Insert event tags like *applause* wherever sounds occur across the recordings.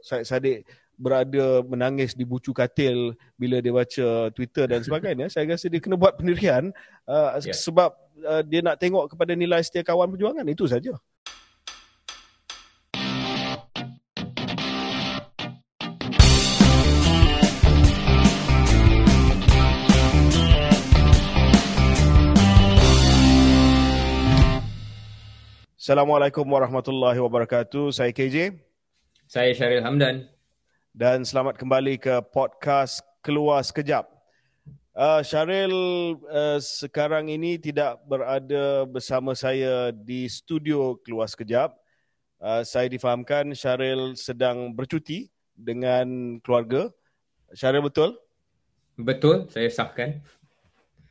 Syed Saddiq berada menangis di bucu katil bila dia baca Twitter dan sebagainya. *laughs* Saya rasa dia kena buat pendirian uh, yeah. sebab uh, dia nak tengok kepada nilai setia kawan perjuangan. Itu saja. Assalamualaikum warahmatullahi wabarakatuh. Saya KJ. Saya Syaril Hamdan. Dan selamat kembali ke podcast Keluar Sekejap. Uh, Syaril uh, sekarang ini tidak berada bersama saya di studio Keluar Sekejap. Uh, saya difahamkan Syaril sedang bercuti dengan keluarga. Syaril betul? Betul, saya sahkan.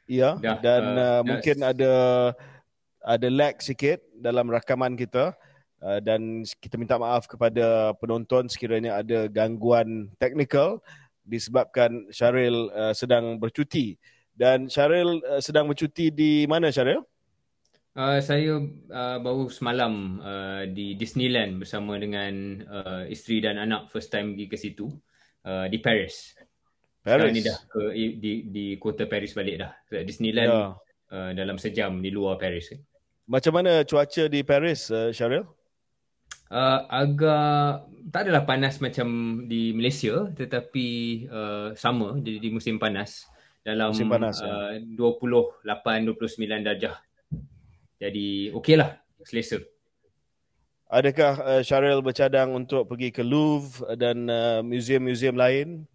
Ya, dan uh, uh, mungkin ada ada lag sikit dalam rakaman kita uh, dan kita minta maaf kepada penonton sekiranya ada gangguan teknikal disebabkan Syaril uh, sedang bercuti. Dan Syaril uh, sedang bercuti di mana Syaril? Uh, saya uh, baru semalam uh, di Disneyland bersama dengan uh, isteri dan anak first time pergi ke situ uh, di Paris. Paris. Sekarang ni dah ke di di kota Paris balik dah. Disneyland yeah. uh, dalam sejam di luar Paris. Macam mana cuaca di Paris, uh, Syaril? Uh, agak tak adalah panas macam di Malaysia tetapi uh, sama jadi di musim panas dalam musim panas, uh, ya. 28 29 darjah. Jadi okeylah selesa. Adakah uh, Syaril bercadang untuk pergi ke Louvre dan uh, museum-museum lain?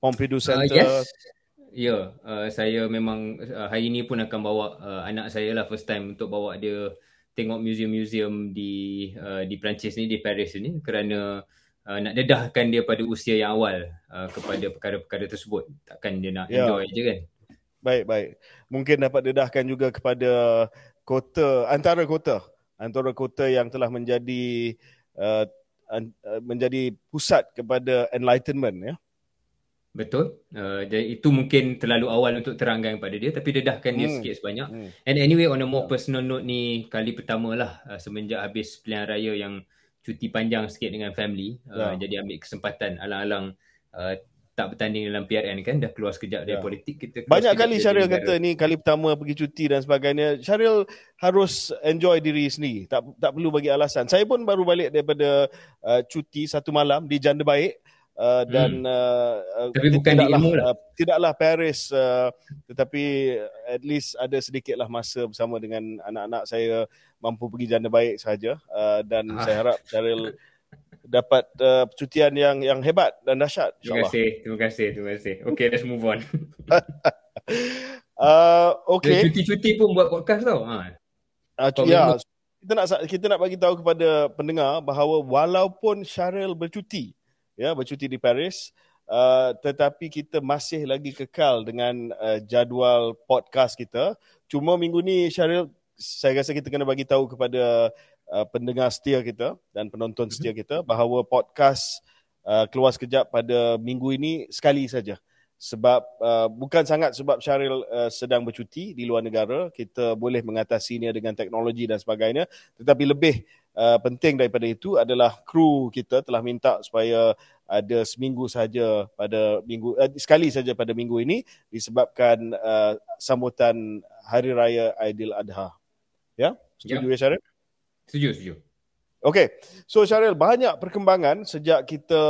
Pompidou Center? Uh, yes. Ya, uh, saya memang uh, hari ini pun akan bawa uh, anak saya lah first time untuk bawa dia tengok museum-museum di uh, di Perancis ni di Paris ni kerana uh, nak dedahkan dia pada usia yang awal uh, kepada perkara-perkara tersebut. Takkan dia nak ya. enjoy je kan. Baik, baik. Mungkin dapat dedahkan juga kepada kota antara kota antara kota yang telah menjadi uh, menjadi pusat kepada enlightenment ya. Betul. Uh, itu mungkin terlalu awal untuk terangkan kepada dia tapi dedahkan dia hmm. sikit sebanyak. Hmm. And anyway on a more personal note ni kali pertama lah uh, semenjak habis pilihan raya yang cuti panjang sikit dengan family. Uh, yeah. Jadi ambil kesempatan alang-alang uh, tak bertanding dalam PRN kan dah keluar sekejap dari yeah. politik kita banyak kali Syaril kata ni kali pertama pergi cuti dan sebagainya Syaril harus enjoy diri sendiri tak tak perlu bagi alasan saya pun baru balik daripada uh, cuti satu malam di Janda Baik Uh, dan hmm. uh, tapi bukan tidaklah, di lah. Uh, tidaklah Paris uh, tetapi at least ada sedikitlah masa bersama dengan anak-anak saya mampu pergi janda baik saja uh, dan ah. saya harap Cheryl dapat uh, percutian yang yang hebat dan dahsyat terima kasih terima kasih terima kasih. Okay let's move on. *laughs* Uh, okay. Cuti-cuti pun buat podcast tau ha. Uh, ya kita nak kita nak bagi tahu kepada pendengar bahawa walaupun Cheryl bercuti ya bercuti di Paris. Uh, tetapi kita masih lagi kekal dengan uh, jadual podcast kita. Cuma minggu ni Syaril saya rasa kita kena bagi tahu kepada uh, pendengar setia kita dan penonton mhm. setia kita bahawa podcast uh, keluar sekejap pada minggu ini sekali saja sebab uh, bukan sangat sebab Syaril uh, sedang bercuti di luar negara kita boleh mengatasinya dengan teknologi dan sebagainya tetapi lebih uh, penting daripada itu adalah kru kita telah minta supaya ada seminggu saja pada minggu uh, sekali saja pada minggu ini disebabkan uh, sambutan hari raya Aidiladha. Ya? Setuju ya, ya Syaril? Setuju, setuju. Okey. So Syaril, banyak perkembangan sejak kita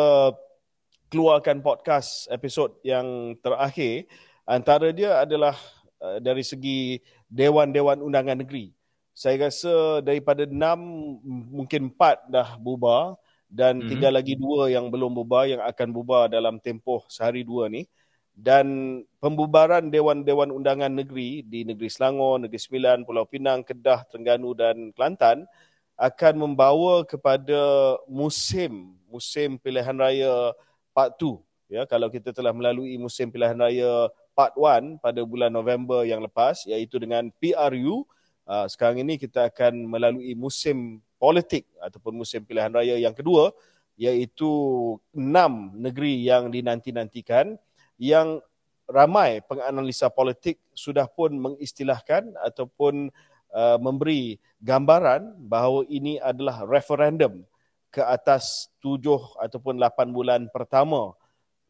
keluarkan podcast episod yang terakhir. Antara dia adalah uh, dari segi dewan-dewan undangan negeri saya rasa daripada enam mungkin empat dah bubar dan mm-hmm. tinggal lagi dua yang belum bubar yang akan bubar dalam tempoh sehari dua ni dan pembubaran dewan-dewan undangan negeri di negeri Selangor, Negeri Sembilan, Pulau Pinang, Kedah, Terengganu dan Kelantan akan membawa kepada musim musim pilihan raya part 2 ya kalau kita telah melalui musim pilihan raya part 1 pada bulan November yang lepas iaitu dengan PRU uh, sekarang ini kita akan melalui musim politik ataupun musim pilihan raya yang kedua iaitu enam negeri yang dinanti-nantikan yang ramai penganalisa politik sudah pun mengistilahkan ataupun uh, memberi gambaran bahawa ini adalah referendum ke atas tujuh ataupun lapan bulan pertama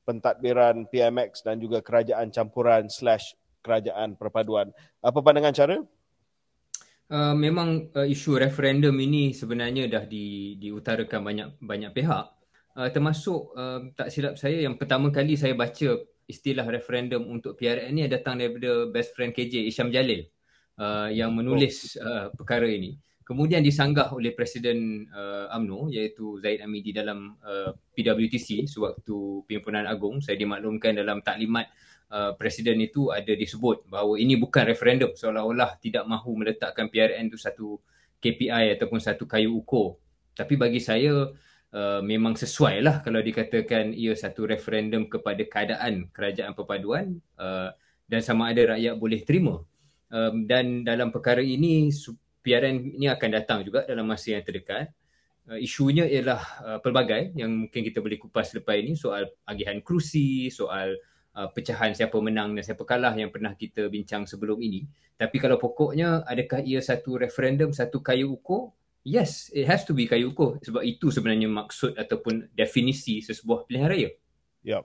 pentadbiran PMX dan juga kerajaan campuran slash kerajaan perpaduan. Apa pandangan cara? Uh, memang uh, isu referendum ini sebenarnya dah di, diutarakan banyak banyak pihak. Uh, termasuk uh, tak silap saya yang pertama kali saya baca istilah referendum untuk PRN ni datang daripada best friend KJ Isyam Jalil uh, yang menulis uh, perkara ini kemudian disanggah oleh Presiden uh, AMNO iaitu Zaid Amidi dalam uh, PWTC sewaktu pimpinan agung. Saya dimaklumkan dalam taklimat uh, Presiden itu ada disebut bahawa ini bukan referendum seolah-olah tidak mahu meletakkan PRN itu satu KPI ataupun satu kayu ukur. Tapi bagi saya uh, memang sesuai lah kalau dikatakan ia satu referendum kepada keadaan kerajaan perpaduan uh, dan sama ada rakyat boleh terima. Um, dan dalam perkara ini PRN ini akan datang juga dalam masa yang terdekat. Uh, isunya ialah uh, pelbagai yang mungkin kita boleh kupas lepas ini soal agihan kerusi, soal uh, pecahan siapa menang dan siapa kalah yang pernah kita bincang sebelum ini. Tapi kalau pokoknya adakah ia satu referendum, satu kayu ukur? Yes, it has to be kayu ukur sebab itu sebenarnya maksud ataupun definisi sesebuah pilihan raya. Ya. Yep.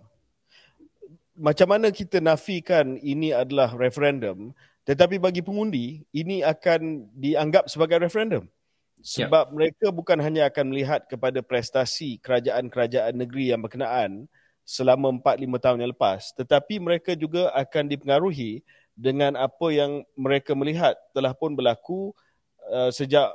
Macam mana kita nafikan ini adalah referendum tetapi bagi pengundi, ini akan dianggap sebagai referendum. Sebab ya. mereka bukan hanya akan melihat kepada prestasi kerajaan-kerajaan negeri yang berkenaan selama 4-5 tahun yang lepas. Tetapi mereka juga akan dipengaruhi dengan apa yang mereka melihat telah pun berlaku uh, sejak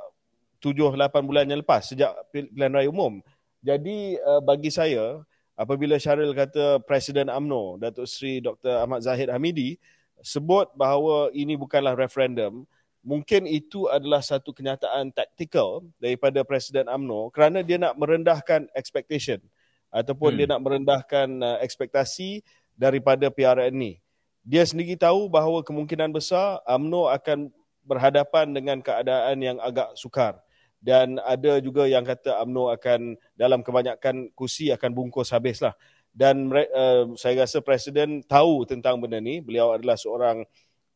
7-8 bulan yang lepas, sejak pilihan raya umum. Jadi uh, bagi saya, apabila Syaril kata Presiden AMNO, Datuk Seri Dr. Ahmad Zahid Hamidi, sebut bahawa ini bukanlah referendum, mungkin itu adalah satu kenyataan taktikal daripada Presiden AMNO kerana dia nak merendahkan expectation ataupun hmm. dia nak merendahkan uh, ekspektasi daripada PRN ini. Dia sendiri tahu bahawa kemungkinan besar AMNO akan berhadapan dengan keadaan yang agak sukar dan ada juga yang kata AMNO akan dalam kebanyakan kursi akan bungkus habislah dan uh, saya rasa presiden tahu tentang benda ni. Beliau adalah seorang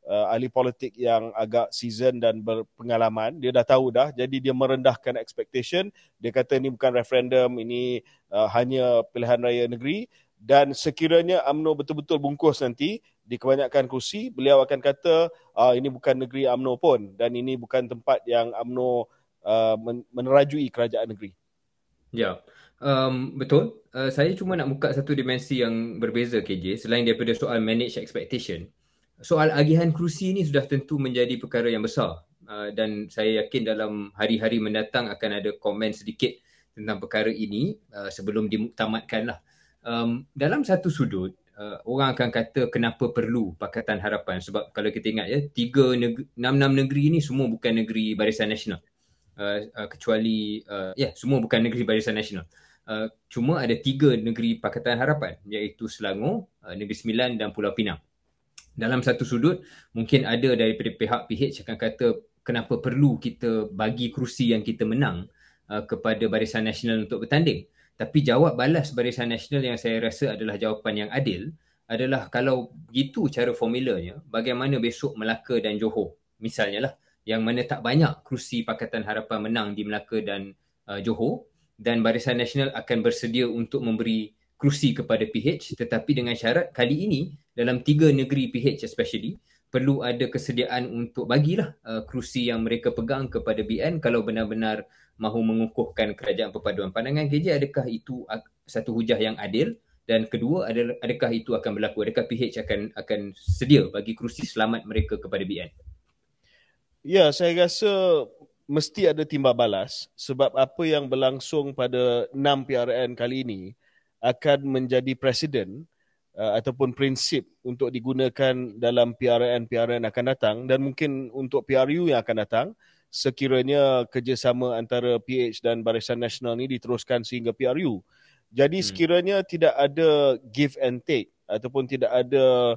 uh, ahli politik yang agak season dan berpengalaman. Dia dah tahu dah. Jadi dia merendahkan expectation. Dia kata ini bukan referendum ini uh, hanya pilihan raya negeri. Dan sekiranya AMNO betul-betul bungkus nanti di kebanyakan kursi beliau akan kata uh, ini bukan negeri AMNO pun. Dan ini bukan tempat yang AMNO uh, menerajui kerajaan negeri. Ya. yeah. Um, betul. Uh, saya cuma nak buka satu dimensi yang berbeza KJ selain daripada soal manage expectation. Soal agihan kerusi ini sudah tentu menjadi perkara yang besar uh, dan saya yakin dalam hari-hari mendatang akan ada komen sedikit tentang perkara ini uh, sebelum dimuktamadkan lah. Um, dalam satu sudut, uh, orang akan kata kenapa perlu Pakatan Harapan sebab kalau kita ingat ya, tiga negeri, enam-enam negeri ini semua bukan negeri Barisan Nasional. Uh, uh, kecuali, uh, ya yeah, semua bukan negeri Barisan Nasional. Uh, cuma ada tiga negeri Pakatan Harapan iaitu Selangor, uh, Negeri Sembilan dan Pulau Pinang. Dalam satu sudut, mungkin ada daripada pihak PH akan kata kenapa perlu kita bagi kerusi yang kita menang uh, kepada Barisan Nasional untuk bertanding. Tapi jawab balas Barisan Nasional yang saya rasa adalah jawapan yang adil adalah kalau begitu cara formulanya, bagaimana besok Melaka dan Johor misalnya lah yang mana tak banyak kerusi Pakatan Harapan menang di Melaka dan uh, Johor dan Barisan Nasional akan bersedia untuk memberi kerusi kepada PH tetapi dengan syarat kali ini dalam tiga negeri PH especially perlu ada kesediaan untuk bagilah uh, kerusi yang mereka pegang kepada BN kalau benar-benar mahu mengukuhkan kerajaan perpaduan pandangan. KJ adakah itu satu hujah yang adil? Dan kedua adalah adakah itu akan berlaku? Adakah PH akan akan sedia bagi kerusi selamat mereka kepada BN Ya saya rasa mesti ada timbal balas sebab apa yang berlangsung pada 6 PRN kali ini akan menjadi presiden uh, ataupun prinsip untuk digunakan dalam PRN-PRN akan datang dan mungkin untuk PRU yang akan datang sekiranya kerjasama antara PH dan Barisan Nasional ini diteruskan sehingga PRU. Jadi hmm. sekiranya tidak ada give and take ataupun tidak ada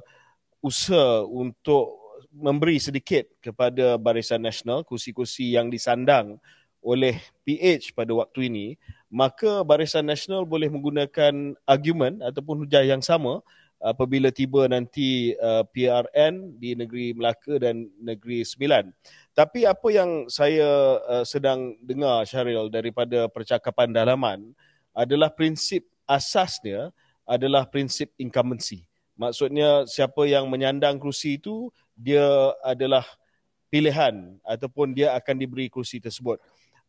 usaha untuk memberi sedikit kepada Barisan Nasional kursi-kursi yang disandang oleh PH pada waktu ini, maka Barisan Nasional boleh menggunakan argument ataupun hujah yang sama apabila tiba nanti uh, PRN di negeri Melaka dan negeri Sembilan. Tapi apa yang saya uh, sedang dengar Syaril daripada percakapan dalaman adalah prinsip asasnya adalah prinsip incumbency. Maksudnya siapa yang menyandang kerusi itu dia adalah pilihan ataupun dia akan diberi kerusi tersebut.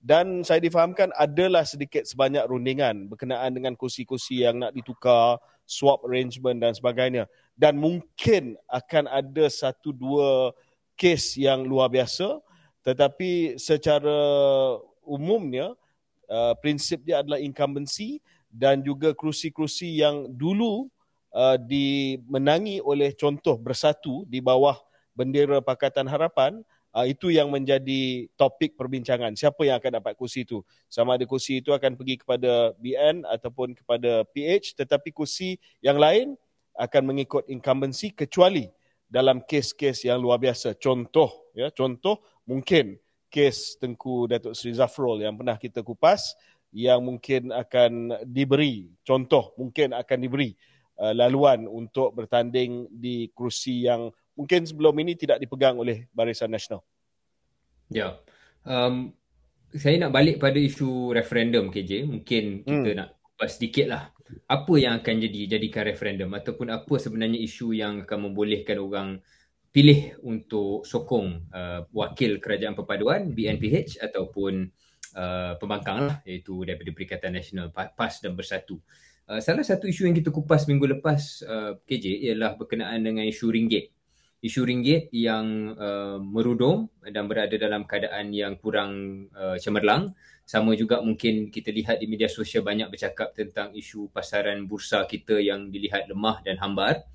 Dan saya difahamkan adalah sedikit sebanyak rundingan berkenaan dengan kursi-kursi yang nak ditukar, swap arrangement dan sebagainya. Dan mungkin akan ada satu dua kes yang luar biasa tetapi secara umumnya uh, prinsip dia adalah incumbency dan juga kerusi-kerusi yang dulu uh, dimenangi oleh contoh bersatu di bawah bendera Pakatan Harapan Uh, itu yang menjadi topik perbincangan. Siapa yang akan dapat kursi itu? Sama ada kursi itu akan pergi kepada BN ataupun kepada PH tetapi kursi yang lain akan mengikut incumbency kecuali dalam kes-kes yang luar biasa. Contoh, ya, contoh mungkin kes Tengku Datuk Seri Zafrul yang pernah kita kupas yang mungkin akan diberi, contoh mungkin akan diberi uh, laluan untuk bertanding di kerusi yang mungkin sebelum ini tidak dipegang oleh Barisan Nasional. Ya. Um, saya nak balik pada isu referendum KJ. Mungkin kita hmm. nak kupas sedikit lah. Apa yang akan jadi jadikan referendum ataupun apa sebenarnya isu yang akan membolehkan orang pilih untuk sokong uh, wakil kerajaan perpaduan BNPH ataupun uh, pembangkang lah iaitu daripada Perikatan Nasional PAS dan Bersatu. Uh, salah satu isu yang kita kupas minggu lepas uh, KJ ialah berkenaan dengan isu ringgit isu ringgit yang uh, merudum dan berada dalam keadaan yang kurang uh, cemerlang. Sama juga mungkin kita lihat di media sosial banyak bercakap tentang isu pasaran bursa kita yang dilihat lemah dan hambar.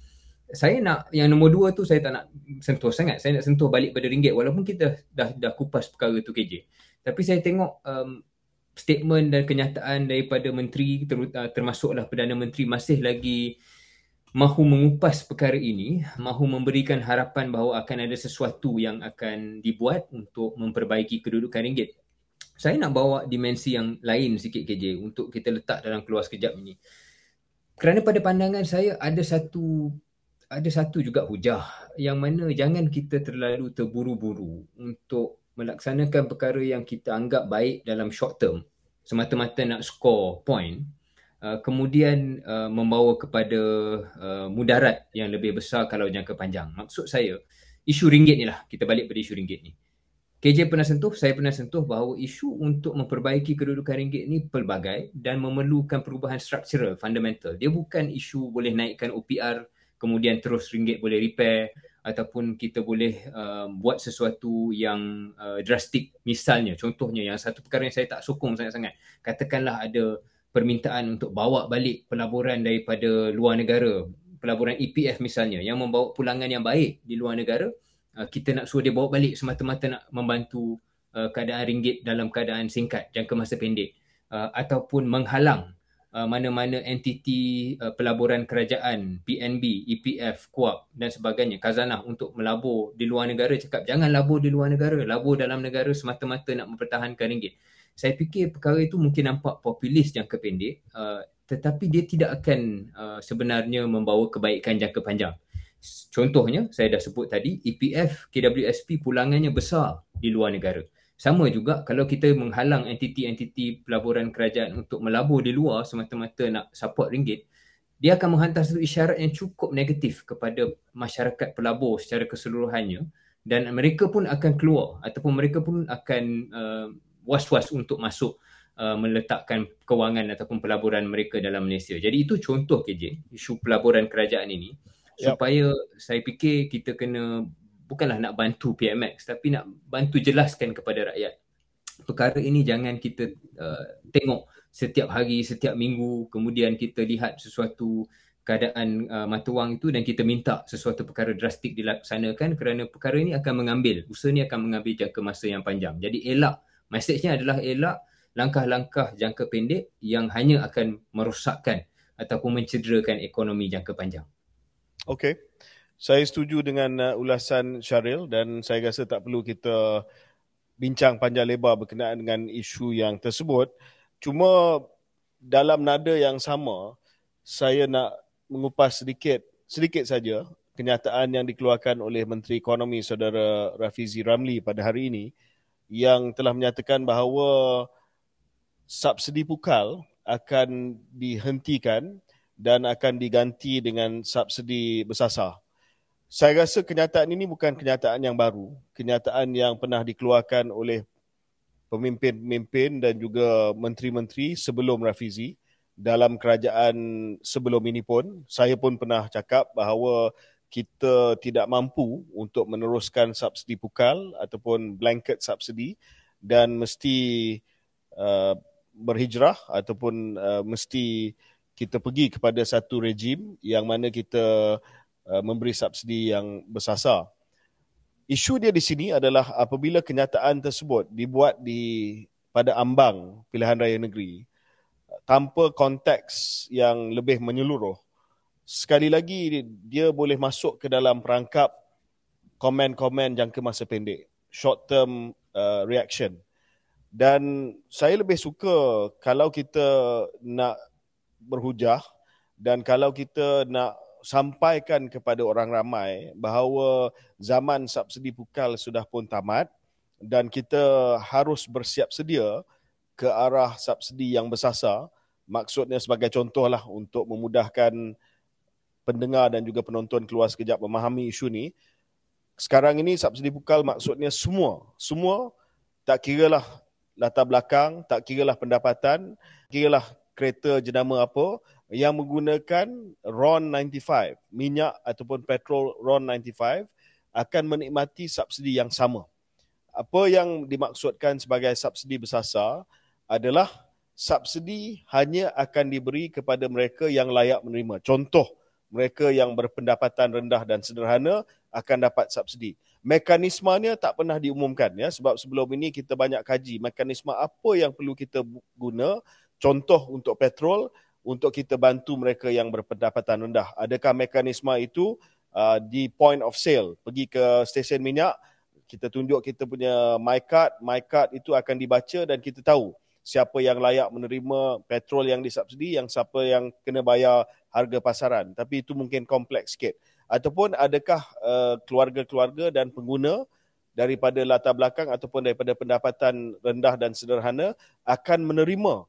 Saya nak yang nombor dua tu saya tak nak sentuh sangat. Saya nak sentuh balik pada ringgit walaupun kita dah dah kupas perkara tu KJ. Tapi saya tengok um, statement dan kenyataan daripada menteri termasuklah Perdana Menteri masih lagi mahu mengupas perkara ini, mahu memberikan harapan bahawa akan ada sesuatu yang akan dibuat untuk memperbaiki kedudukan ringgit. Saya nak bawa dimensi yang lain sikit KJ untuk kita letak dalam keluar sekejap ini. Kerana pada pandangan saya ada satu ada satu juga hujah yang mana jangan kita terlalu terburu-buru untuk melaksanakan perkara yang kita anggap baik dalam short term semata-mata nak score point Uh, kemudian uh, membawa kepada uh, mudarat yang lebih besar kalau jangka panjang. Maksud saya, isu ringgit ni lah. Kita balik pada isu ringgit ni. KJ pernah sentuh, saya pernah sentuh bahawa isu untuk memperbaiki kedudukan ringgit ni pelbagai dan memerlukan perubahan struktural, fundamental. Dia bukan isu boleh naikkan OPR, kemudian terus ringgit boleh repair ataupun kita boleh uh, buat sesuatu yang uh, drastik. Misalnya, contohnya yang satu perkara yang saya tak sokong sangat-sangat. Katakanlah ada permintaan untuk bawa balik pelaburan daripada luar negara, pelaburan EPF misalnya yang membawa pulangan yang baik di luar negara, uh, kita nak suruh dia bawa balik semata-mata nak membantu uh, keadaan ringgit dalam keadaan singkat, jangka masa pendek. Uh, ataupun menghalang mana-mana entiti pelaburan kerajaan, PNB, EPF, KUAP dan sebagainya, Kazanah untuk melabur di luar negara. Cakap jangan labur di luar negara, labur dalam negara semata-mata nak mempertahankan ringgit saya fikir perkara itu mungkin nampak populis jangka pendek uh, tetapi dia tidak akan uh, sebenarnya membawa kebaikan jangka panjang. Contohnya saya dah sebut tadi EPF, KWSP pulangannya besar di luar negara. Sama juga kalau kita menghalang entiti-entiti pelaburan kerajaan untuk melabur di luar semata-mata nak support ringgit, dia akan menghantar satu isyarat yang cukup negatif kepada masyarakat pelabur secara keseluruhannya dan mereka pun akan keluar ataupun mereka pun akan uh, was-was untuk masuk uh, meletakkan kewangan ataupun pelaburan mereka dalam Malaysia. Jadi itu contoh KJ, isu pelaburan kerajaan ini yep. supaya saya fikir kita kena bukanlah nak bantu PMX tapi nak bantu jelaskan kepada rakyat. Perkara ini jangan kita uh, tengok setiap hari, setiap minggu kemudian kita lihat sesuatu keadaan uh, mata wang itu dan kita minta sesuatu perkara drastik dilaksanakan kerana perkara ini akan mengambil, usaha ini akan mengambil jangka masa yang panjang. Jadi elak Mesejnya adalah elak langkah-langkah jangka pendek yang hanya akan merosakkan ataupun mencederakan ekonomi jangka panjang. Okey. Saya setuju dengan uh, ulasan Syaril dan saya rasa tak perlu kita bincang panjang lebar berkenaan dengan isu yang tersebut. Cuma dalam nada yang sama, saya nak mengupas sedikit sedikit saja kenyataan yang dikeluarkan oleh Menteri Ekonomi Saudara Rafizi Ramli pada hari ini yang telah menyatakan bahawa subsidi pukal akan dihentikan dan akan diganti dengan subsidi bersasar. Saya rasa kenyataan ini bukan kenyataan yang baru, kenyataan yang pernah dikeluarkan oleh pemimpin-pemimpin dan juga menteri-menteri sebelum Rafizi dalam kerajaan sebelum ini pun. Saya pun pernah cakap bahawa kita tidak mampu untuk meneruskan subsidi pukal ataupun blanket subsidi dan mesti uh, berhijrah ataupun uh, mesti kita pergi kepada satu rejim yang mana kita uh, memberi subsidi yang bersasar. Isu dia di sini adalah apabila kenyataan tersebut dibuat di pada ambang pilihan raya negeri tanpa konteks yang lebih menyeluruh sekali lagi dia boleh masuk ke dalam perangkap komen-komen jangka masa pendek, short term uh, reaction. Dan saya lebih suka kalau kita nak berhujah dan kalau kita nak sampaikan kepada orang ramai bahawa zaman subsidi pukal sudah pun tamat dan kita harus bersiap sedia ke arah subsidi yang bersasar. Maksudnya sebagai contohlah untuk memudahkan pendengar dan juga penonton keluar sekejap memahami isu ni. Sekarang ini subsidi pukal maksudnya semua. Semua tak kira lah latar belakang, tak kira lah pendapatan, kira lah kereta jenama apa yang menggunakan RON 95, minyak ataupun petrol RON 95 akan menikmati subsidi yang sama. Apa yang dimaksudkan sebagai subsidi bersasar adalah subsidi hanya akan diberi kepada mereka yang layak menerima. Contoh, mereka yang berpendapatan rendah dan sederhana akan dapat subsidi. Mekanismenya tak pernah diumumkan ya sebab sebelum ini kita banyak kaji mekanisme apa yang perlu kita guna contoh untuk petrol untuk kita bantu mereka yang berpendapatan rendah. Adakah mekanisme itu uh, di point of sale pergi ke stesen minyak kita tunjuk kita punya my card, my card itu akan dibaca dan kita tahu siapa yang layak menerima petrol yang disubsidi, yang siapa yang kena bayar harga pasaran. Tapi itu mungkin kompleks sikit. Ataupun adakah uh, keluarga-keluarga dan pengguna daripada latar belakang ataupun daripada pendapatan rendah dan sederhana akan menerima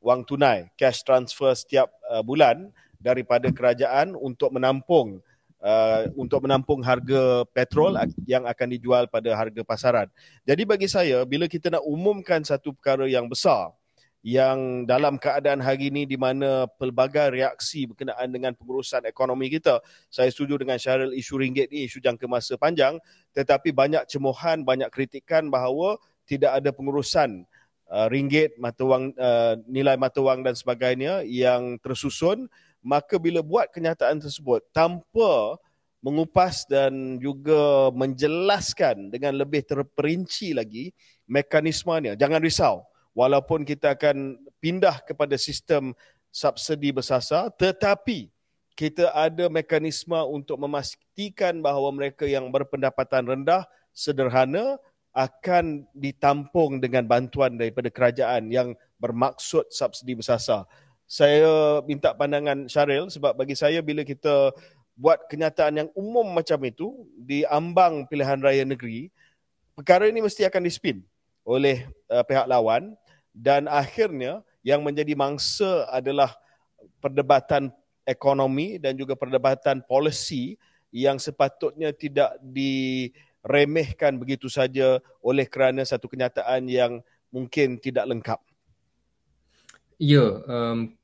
wang tunai, cash transfer setiap uh, bulan daripada kerajaan untuk menampung uh, untuk menampung harga petrol yang akan dijual pada harga pasaran. Jadi bagi saya bila kita nak umumkan satu perkara yang besar yang dalam keadaan hari ini di mana pelbagai reaksi berkenaan dengan pengurusan ekonomi kita. Saya setuju dengan Syaril isu ringgit ni, isu jangka masa panjang. Tetapi banyak cemohan, banyak kritikan bahawa tidak ada pengurusan uh, ringgit, mata wang, uh, nilai mata wang dan sebagainya yang tersusun maka bila buat kenyataan tersebut tanpa mengupas dan juga menjelaskan dengan lebih terperinci lagi mekanismenya jangan risau walaupun kita akan pindah kepada sistem subsidi bersasar tetapi kita ada mekanisme untuk memastikan bahawa mereka yang berpendapatan rendah sederhana akan ditampung dengan bantuan daripada kerajaan yang bermaksud subsidi bersasar. Saya minta pandangan Syaril sebab bagi saya bila kita buat kenyataan yang umum macam itu di ambang pilihan raya negeri, perkara ini mesti akan dispin oleh uh, pihak lawan dan akhirnya yang menjadi mangsa adalah perdebatan ekonomi dan juga perdebatan polisi yang sepatutnya tidak diremehkan begitu saja oleh kerana satu kenyataan yang mungkin tidak lengkap. Ya, um,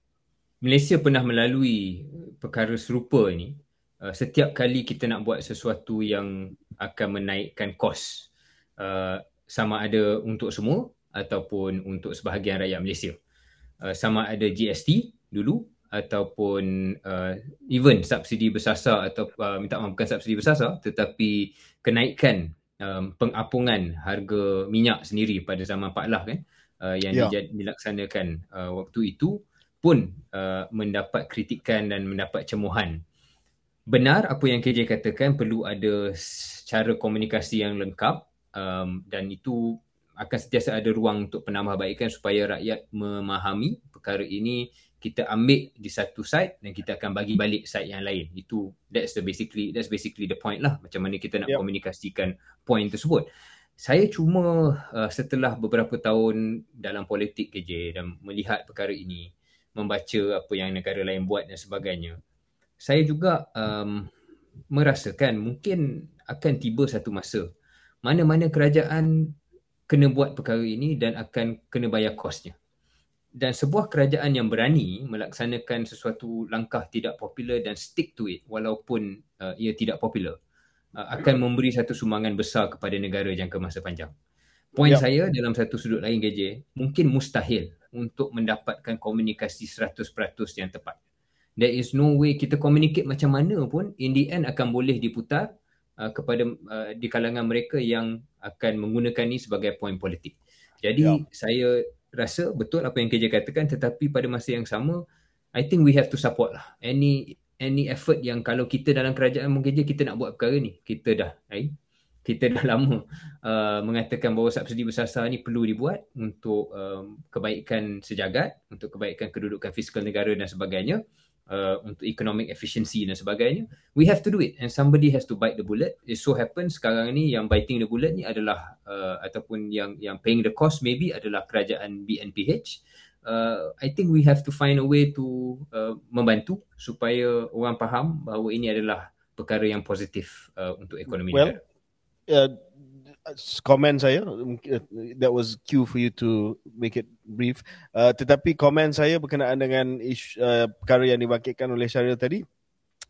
Malaysia pernah melalui perkara serupa ini uh, setiap kali kita nak buat sesuatu yang akan menaikkan kos uh, sama ada untuk semua ataupun untuk sebahagian rakyat Malaysia uh, sama ada GST dulu ataupun uh, even subsidi bersasar atau uh, minta maaf bukan subsidi bersasar tetapi kenaikan um, pengapungan harga minyak sendiri pada zaman Pak Lah kan uh, yang yeah. dilaksanakan uh, waktu itu pun uh, mendapat kritikan dan mendapat cemuhan. Benar apa yang KJ katakan perlu ada cara komunikasi yang lengkap um, dan itu akan sentiasa ada ruang untuk penambahbaikan supaya rakyat memahami perkara ini kita ambil di satu side dan kita akan bagi balik side yang lain. Itu that's the basically that's basically the point lah macam mana kita nak yep. komunikasikan point tersebut. Saya cuma uh, setelah beberapa tahun dalam politik KJ dan melihat perkara ini, membaca apa yang negara lain buat dan sebagainya. Saya juga um, merasakan mungkin akan tiba satu masa mana-mana kerajaan kena buat perkara ini dan akan kena bayar kosnya dan sebuah kerajaan yang berani melaksanakan sesuatu langkah tidak popular dan stick to it walaupun uh, ia tidak popular uh, akan memberi satu sumbangan besar kepada negara jangka masa panjang. Poin yep. saya dalam satu sudut lain GJ, mungkin mustahil untuk mendapatkan komunikasi 100% yang tepat. There is no way kita communicate macam mana pun in the end akan boleh diputar uh, kepada uh, di kalangan mereka yang akan menggunakan ini sebagai poin politik. Jadi yep. saya rasa betul apa yang KJ katakan tetapi pada masa yang sama I think we have to support lah any any effort yang kalau kita dalam kerajaan mungkin kita nak buat perkara ni kita dah eh? kita dah *laughs* lama uh, mengatakan bahawa subsidi bersasar ni perlu dibuat untuk um, kebaikan sejagat untuk kebaikan kedudukan fiskal negara dan sebagainya uh, untuk economic efficiency dan sebagainya we have to do it. And somebody has to bite the bullet. It so happens sekarang ni yang biting the bullet ni adalah uh, ataupun yang yang paying the cost maybe adalah kerajaan BNPH uh, I think we have to find a way to uh, membantu supaya orang faham bahawa ini adalah perkara yang positif uh, untuk ekonomi well, negara. uh, komen saya that was cue for you to make it brief. Uh, tetapi komen saya berkenaan dengan isu, uh, perkara yang dibangkitkan oleh Syaril tadi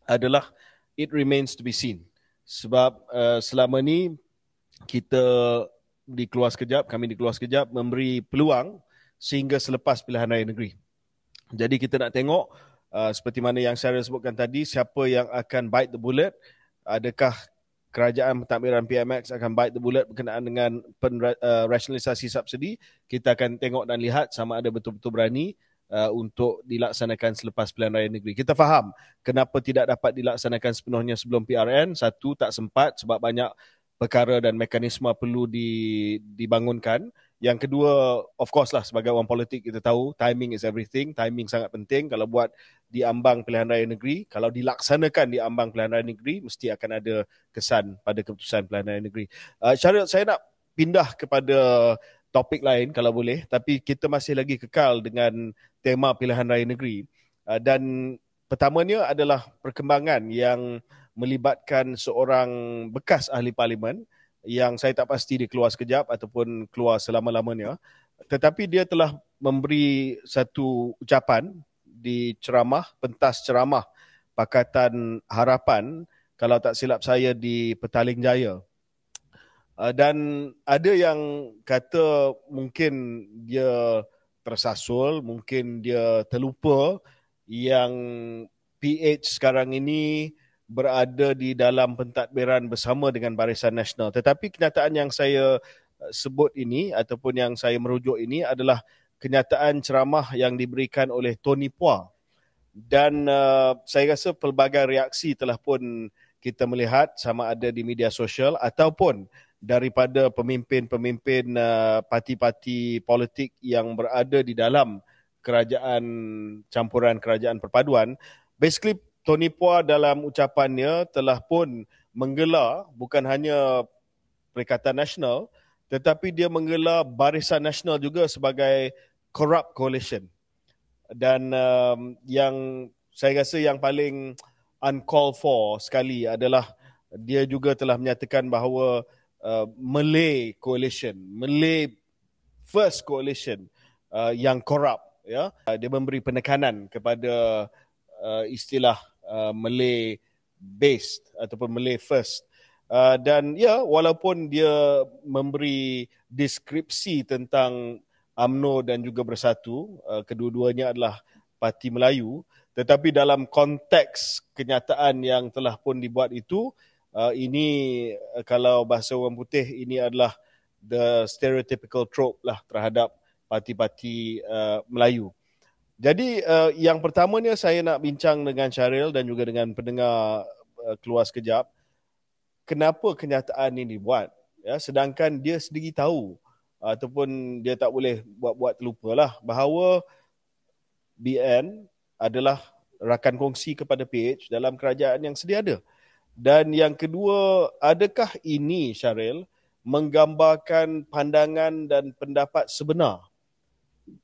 adalah it remains to be seen. Sebab uh, selama ni kita di keluar sekejap kami di keluar sekejap memberi peluang sehingga selepas pilihan raya negeri. Jadi kita nak tengok uh, seperti mana yang Syaril sebutkan tadi siapa yang akan bite the bullet adakah kerajaan pentadbiran PMX akan bite the bullet berkenaan dengan pen, uh, rasionalisasi subsidi. Kita akan tengok dan lihat sama ada betul-betul berani uh, untuk dilaksanakan selepas pilihan raya negeri. Kita faham kenapa tidak dapat dilaksanakan sepenuhnya sebelum PRN. Satu, tak sempat sebab banyak perkara dan mekanisme perlu di, dibangunkan. Yang kedua, of course lah sebagai orang politik kita tahu timing is everything. Timing sangat penting kalau buat di ambang pilihan raya negeri. Kalau dilaksanakan di ambang pilihan raya negeri, mesti akan ada kesan pada keputusan pilihan raya negeri. Uh, Syaril, saya nak pindah kepada topik lain kalau boleh. Tapi kita masih lagi kekal dengan tema pilihan raya negeri. Uh, dan pertamanya adalah perkembangan yang melibatkan seorang bekas ahli parlimen yang saya tak pasti dia keluar sekejap ataupun keluar selama-lamanya. Tetapi dia telah memberi satu ucapan di ceramah, pentas ceramah Pakatan Harapan, kalau tak silap saya di Petaling Jaya. Uh, dan ada yang kata mungkin dia tersasul, mungkin dia terlupa yang PH sekarang ini berada di dalam pentadbiran bersama dengan Barisan Nasional. Tetapi kenyataan yang saya uh, sebut ini ataupun yang saya merujuk ini adalah kenyataan ceramah yang diberikan oleh Tony Pua. Dan uh, saya rasa pelbagai reaksi telah pun kita melihat sama ada di media sosial ataupun daripada pemimpin-pemimpin uh, parti-parti politik yang berada di dalam kerajaan campuran kerajaan perpaduan. Basically Tony Pua dalam ucapannya telah pun menggelar bukan hanya Perikatan Nasional tetapi dia menggelar Barisan Nasional juga sebagai corrupt coalition. Dan um, yang saya rasa yang paling uncalled for sekali adalah dia juga telah menyatakan bahawa uh, Malay coalition, Malay first coalition uh, yang corrupt ya. Uh, dia memberi penekanan kepada uh, istilah uh, Malay based ataupun Malay first. Uh, dan ya walaupun dia memberi deskripsi tentang AMNO dan juga Bersatu, uh, kedua-duanya adalah parti Melayu, tetapi dalam konteks kenyataan yang telah pun dibuat itu, uh, ini uh, kalau bahasa orang putih ini adalah the stereotypical trope lah terhadap parti-parti uh, Melayu. Jadi uh, yang pertamanya saya nak bincang dengan Syaril dan juga dengan pendengar uh, keluar sekejap. Kenapa kenyataan ini dibuat? Ya, sedangkan dia sendiri tahu ataupun dia tak boleh buat-buat terlupa lah bahawa BN adalah rakan kongsi kepada PH dalam kerajaan yang sedia ada. Dan yang kedua, adakah ini Syaril menggambarkan pandangan dan pendapat sebenar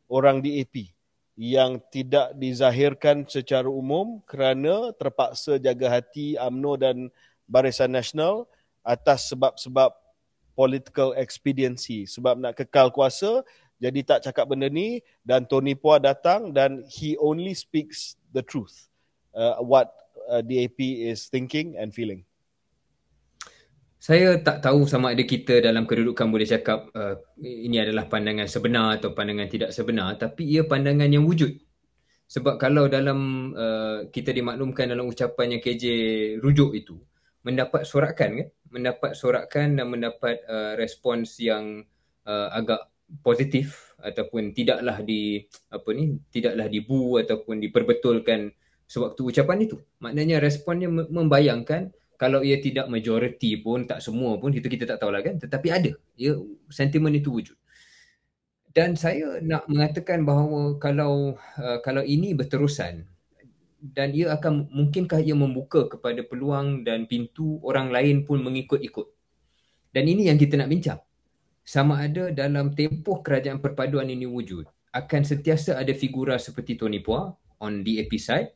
orang di AP yang tidak dizahirkan secara umum kerana terpaksa jaga hati AMNO dan Barisan Nasional atas sebab-sebab political expediency. Sebab nak kekal kuasa jadi tak cakap benda ni dan Tony Pua datang dan he only speaks the truth uh, what uh, DAP is thinking and feeling saya tak tahu sama ada kita dalam kedudukan boleh cakap uh, ini adalah pandangan sebenar atau pandangan tidak sebenar tapi ia pandangan yang wujud. Sebab kalau dalam uh, kita dimaklumkan dalam ucapan yang KJ rujuk itu mendapat sorakan kan? Mendapat sorakan dan mendapat uh, respons yang uh, agak positif ataupun tidaklah di apa ni tidaklah dibu ataupun diperbetulkan sewaktu ucapan itu. Maknanya responnya membayangkan kalau ia tidak majoriti pun tak semua pun itu kita tak tahulah kan. Tetapi ada. Ya sentimen itu wujud. Dan saya nak mengatakan bahawa kalau uh, kalau ini berterusan dan ia akan mungkinkah ia membuka kepada peluang dan pintu orang lain pun mengikut-ikut? Dan ini yang kita nak bincang. Sama ada dalam tempoh kerajaan perpaduan ini wujud akan sentiasa ada figura seperti Tony Pua on the episode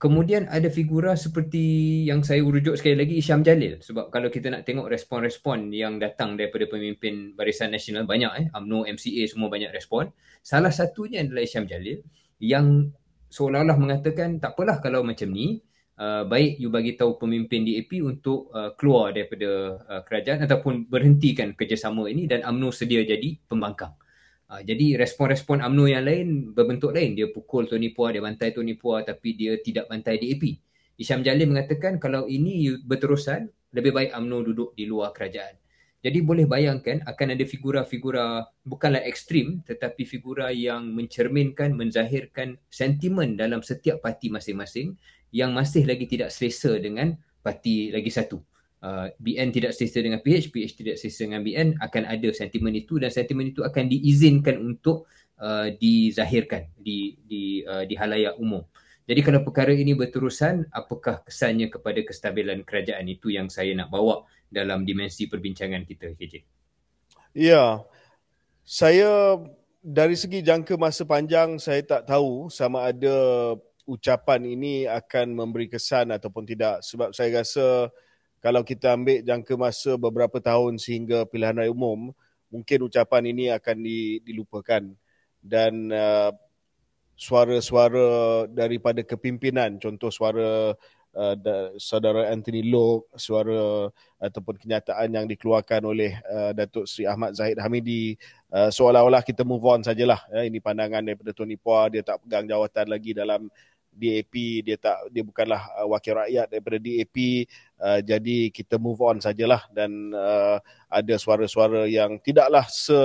Kemudian ada figura seperti yang saya urujuk sekali lagi Isyam Jalil sebab kalau kita nak tengok respon-respon yang datang daripada pemimpin Barisan Nasional banyak eh UMNO, MCA semua banyak respon. Salah satunya adalah Isyam Jalil yang seolah-olah mengatakan tak apalah kalau macam ni uh, baik you bagi tahu pemimpin DAP untuk uh, keluar daripada uh, kerajaan ataupun berhentikan kerjasama ini dan UMNO sedia jadi pembangkang. Uh, jadi respon-respon UMNO yang lain berbentuk lain. Dia pukul Tony Pua, dia bantai Tony Pua tapi dia tidak bantai DAP. Isyam Jalil mengatakan kalau ini berterusan, lebih baik UMNO duduk di luar kerajaan. Jadi boleh bayangkan akan ada figura-figura bukanlah ekstrim tetapi figura yang mencerminkan, menzahirkan sentimen dalam setiap parti masing-masing yang masih lagi tidak selesa dengan parti lagi satu uh, BN tidak selesa dengan PH, PH tidak selesa dengan BN akan ada sentimen itu dan sentimen itu akan diizinkan untuk uh, dizahirkan di di uh, di halayak umum. Jadi kalau perkara ini berterusan, apakah kesannya kepada kestabilan kerajaan itu yang saya nak bawa dalam dimensi perbincangan kita, KJ? Ya, saya dari segi jangka masa panjang, saya tak tahu sama ada ucapan ini akan memberi kesan ataupun tidak. Sebab saya rasa kalau kita ambil jangka masa beberapa tahun sehingga pilihan raya umum, mungkin ucapan ini akan dilupakan dan uh, suara-suara daripada kepimpinan, contoh suara uh, saudara Anthony Lok, suara ataupun kenyataan yang dikeluarkan oleh uh, Datuk Seri Ahmad Zahid Hamidi, uh, seolah-olah kita move on sajalah. Ya, ini pandangan daripada Tony Pua, dia tak pegang jawatan lagi dalam DAP dia tak dia bukanlah uh, wakil rakyat daripada DAP uh, jadi kita move on sajalah. Dan uh, ada suara-suara yang tidaklah se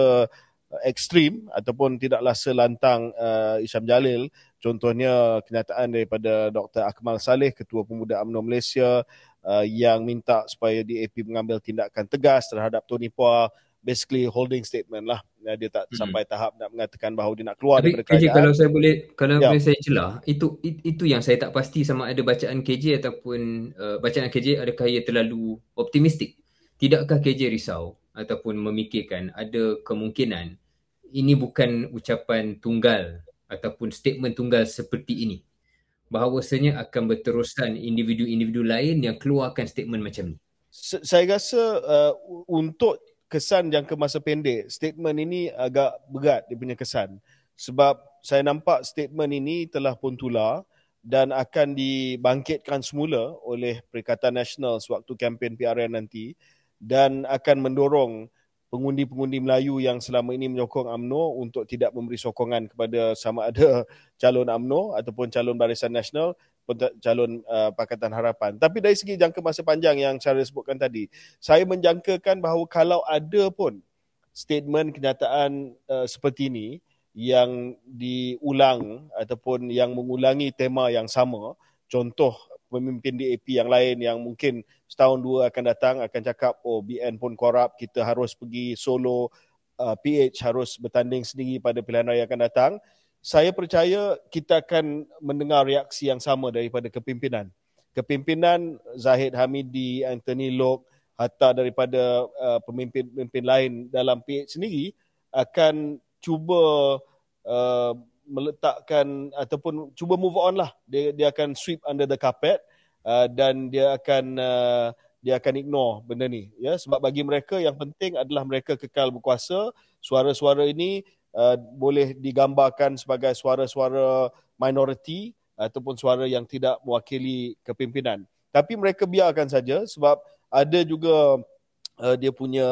ekstrim ataupun tidaklah selantang uh, Isyam Jalil. Contohnya kenyataan daripada Dr Akmal Saleh ketua pemuda UMNO Malaysia uh, yang minta supaya DAP mengambil tindakan tegas terhadap Tony Pua basically holding statement lah. Dia tak hmm. sampai tahap nak mengatakan bahawa dia nak keluar Tapi, daripada kerajaan. KJ, kalau saya boleh kalau ya. boleh saya celah, itu itu yang saya tak pasti sama ada bacaan KJ ataupun uh, bacaan KJ adakah ia terlalu optimistik. Tidakkah KJ risau ataupun memikirkan ada kemungkinan ini bukan ucapan tunggal ataupun statement tunggal seperti ini. Bahawasanya akan berterusan individu-individu lain yang keluarkan statement macam ni. Saya rasa uh, untuk kesan jangka masa pendek, statement ini agak berat dia punya kesan. Sebab saya nampak statement ini telah pun tular dan akan dibangkitkan semula oleh Perikatan Nasional sewaktu kempen PRN nanti dan akan mendorong pengundi-pengundi Melayu yang selama ini menyokong AMNO untuk tidak memberi sokongan kepada sama ada *laughs* calon AMNO ataupun calon Barisan Nasional calon uh, Pakatan Harapan. Tapi dari segi jangka masa panjang yang saya sebutkan tadi, saya menjangkakan bahawa kalau ada pun statement kenyataan uh, seperti ini yang diulang ataupun yang mengulangi tema yang sama, contoh pemimpin DAP yang lain yang mungkin setahun dua akan datang akan cakap oh BN pun korup, kita harus pergi solo, uh, PH harus bertanding sendiri pada pilihan raya akan datang saya percaya kita akan mendengar reaksi yang sama daripada kepimpinan. Kepimpinan Zahid Hamidi, Anthony Lok, hatta daripada uh, pemimpin-pemimpin lain dalam PH sendiri akan cuba uh, meletakkan ataupun cuba move on lah. Dia, dia akan sweep under the carpet uh, dan dia akan uh, dia akan ignore benda ni ya sebab bagi mereka yang penting adalah mereka kekal berkuasa suara-suara ini uh, boleh digambarkan sebagai suara-suara minoriti ataupun suara yang tidak mewakili kepimpinan. Tapi mereka biarkan saja sebab ada juga uh, dia punya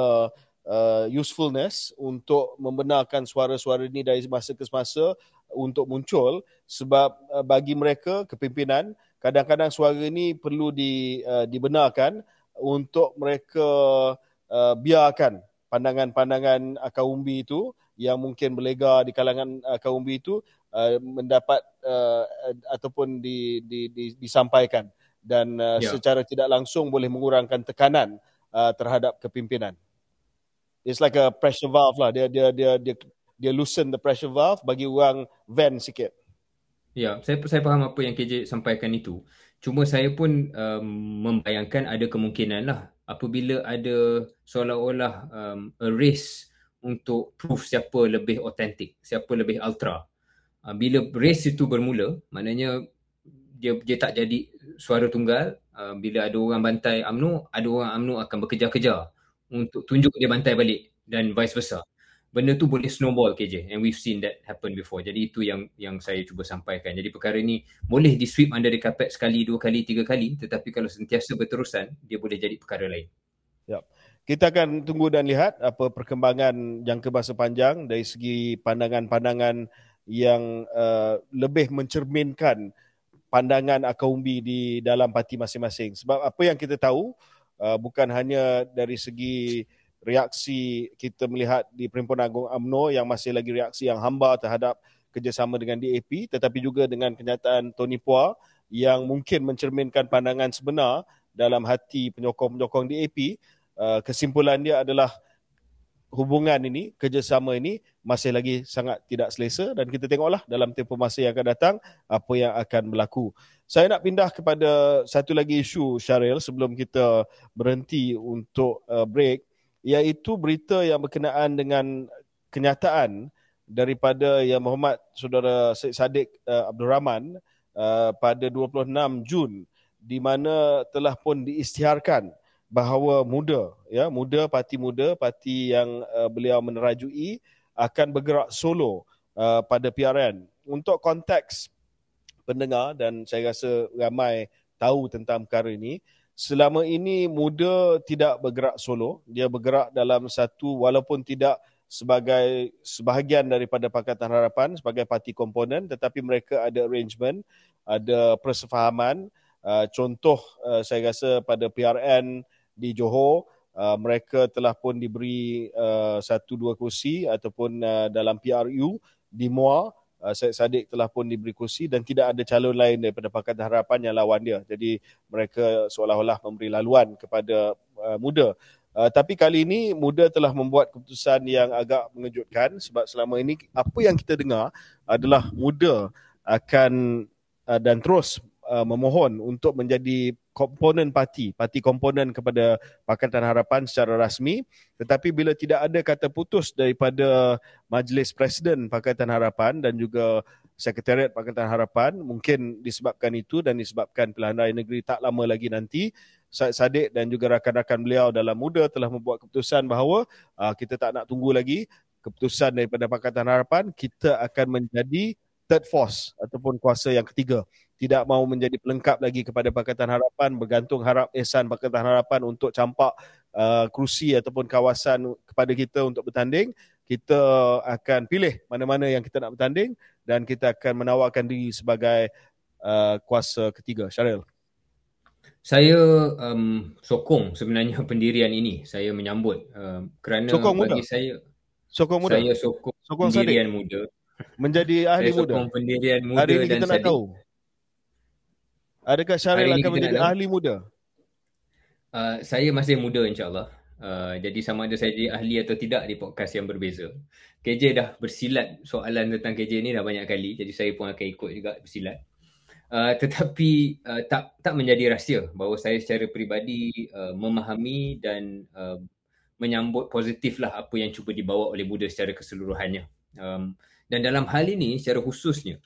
uh, usefulness untuk membenarkan suara-suara ini dari masa ke masa untuk muncul sebab uh, bagi mereka kepimpinan kadang-kadang suara ini perlu di, uh, dibenarkan untuk mereka uh, biarkan pandangan-pandangan kaum umbi itu yang mungkin berlega di kalangan uh, kaum umbi itu uh, mendapat uh, ataupun di, di, di, disampaikan dan uh, yeah. secara tidak langsung boleh mengurangkan tekanan uh, terhadap kepimpinan. It's like a pressure valve lah. Dia dia dia dia dia loosen the pressure valve bagi orang vent sikit. Ya, saya saya faham apa yang KJ sampaikan itu. Cuma saya pun um, membayangkan ada kemungkinan lah apabila ada seolah-olah um, a race untuk proof siapa lebih authentic, siapa lebih ultra. Uh, bila race itu bermula, maknanya dia dia tak jadi suara tunggal. Uh, bila ada orang bantai AMNO, ada orang AMNO akan berkejar-kejar untuk tunjuk dia bantai balik dan vice versa benda tu boleh snowball KJ and we've seen that happen before jadi itu yang yang saya cuba sampaikan jadi perkara ni boleh di sweep under the carpet sekali dua kali tiga kali tetapi kalau sentiasa berterusan dia boleh jadi perkara lain ya kita akan tunggu dan lihat apa perkembangan jangka masa panjang dari segi pandangan-pandangan yang uh, lebih mencerminkan pandangan akaumbi di dalam parti masing-masing. Sebab apa yang kita tahu uh, bukan hanya dari segi reaksi kita melihat di Perhimpunan Agung AMNO yang masih lagi reaksi yang hamba terhadap kerjasama dengan DAP tetapi juga dengan kenyataan Tony Pua yang mungkin mencerminkan pandangan sebenar dalam hati penyokong-penyokong DAP uh, kesimpulan dia adalah hubungan ini, kerjasama ini masih lagi sangat tidak selesa dan kita tengoklah dalam tempoh masa yang akan datang apa yang akan berlaku. Saya nak pindah kepada satu lagi isu Syaril sebelum kita berhenti untuk uh, break iaitu berita yang berkenaan dengan kenyataan daripada Yang Muhammad Saudara Syed Saddiq uh, Abdul Rahman uh, pada 26 Jun di mana telah pun diisytiharkan bahawa muda ya muda parti muda parti yang uh, beliau menerajui akan bergerak solo uh, pada PRN untuk konteks pendengar dan saya rasa ramai tahu tentang perkara ini selama ini muda tidak bergerak solo. Dia bergerak dalam satu walaupun tidak sebagai sebahagian daripada Pakatan Harapan sebagai parti komponen tetapi mereka ada arrangement ada persefahaman. Uh, contoh uh, saya rasa pada PRN di Johor uh, mereka telah pun diberi uh, satu dua kursi ataupun uh, dalam PRU di Muar uh, Syed Saddiq telah pun diberi kursi dan tidak ada calon lain daripada Pakatan Harapan yang lawan dia. Jadi mereka seolah-olah memberi laluan kepada uh, muda. Uh, tapi kali ini muda telah membuat keputusan yang agak mengejutkan sebab selama ini apa yang kita dengar adalah muda akan uh, dan terus uh, memohon untuk menjadi komponen parti, parti komponen kepada Pakatan Harapan secara rasmi. Tetapi bila tidak ada kata putus daripada Majlis Presiden Pakatan Harapan dan juga Sekretariat Pakatan Harapan mungkin disebabkan itu dan disebabkan pilihan raya negeri tak lama lagi nanti Syed Saddiq dan juga rakan-rakan beliau dalam muda telah membuat keputusan bahawa uh, kita tak nak tunggu lagi keputusan daripada Pakatan Harapan kita akan menjadi third force ataupun kuasa yang ketiga tidak mahu menjadi pelengkap lagi kepada Pakatan Harapan bergantung harap ehsan Pakatan Harapan untuk campak uh, kerusi ataupun kawasan kepada kita untuk bertanding. Kita akan pilih mana-mana yang kita nak bertanding dan kita akan menawarkan diri sebagai uh, kuasa ketiga. Syaril. Saya um, sokong sebenarnya *laughs* pendirian ini. Saya menyambut uh, kerana sokong bagi muda. saya sokong muda? saya sokong, sokong pendirian sadik. muda. Menjadi ahli saya muda? sokong pendirian muda hari ini dan kita nak tahu Adakah Syaril akan menjadi nak... ahli muda? Uh, saya masih muda insyaAllah. Uh, jadi sama ada saya jadi ahli atau tidak di podcast yang berbeza. KJ dah bersilat soalan tentang KJ ni dah banyak kali. Jadi saya pun akan ikut juga bersilat. Uh, tetapi uh, tak tak menjadi rahsia bahawa saya secara peribadi uh, memahami dan uh, menyambut positif lah apa yang cuba dibawa oleh Buddha secara keseluruhannya. Um, dan dalam hal ini secara khususnya,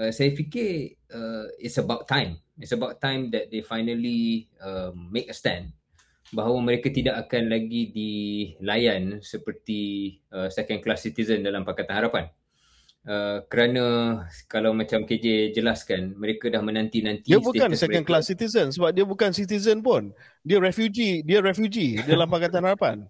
uh, saya fikir uh, it's about time. It's about time that they finally uh, make a stand bahawa mereka tidak akan lagi dilayan seperti uh, second class citizen dalam Pakatan Harapan. Uh, kerana kalau macam KJ jelaskan mereka dah menanti-nanti dia bukan second mereka. class citizen sebab dia bukan citizen pun dia refugee dia refugee *laughs* dalam Pakatan Harapan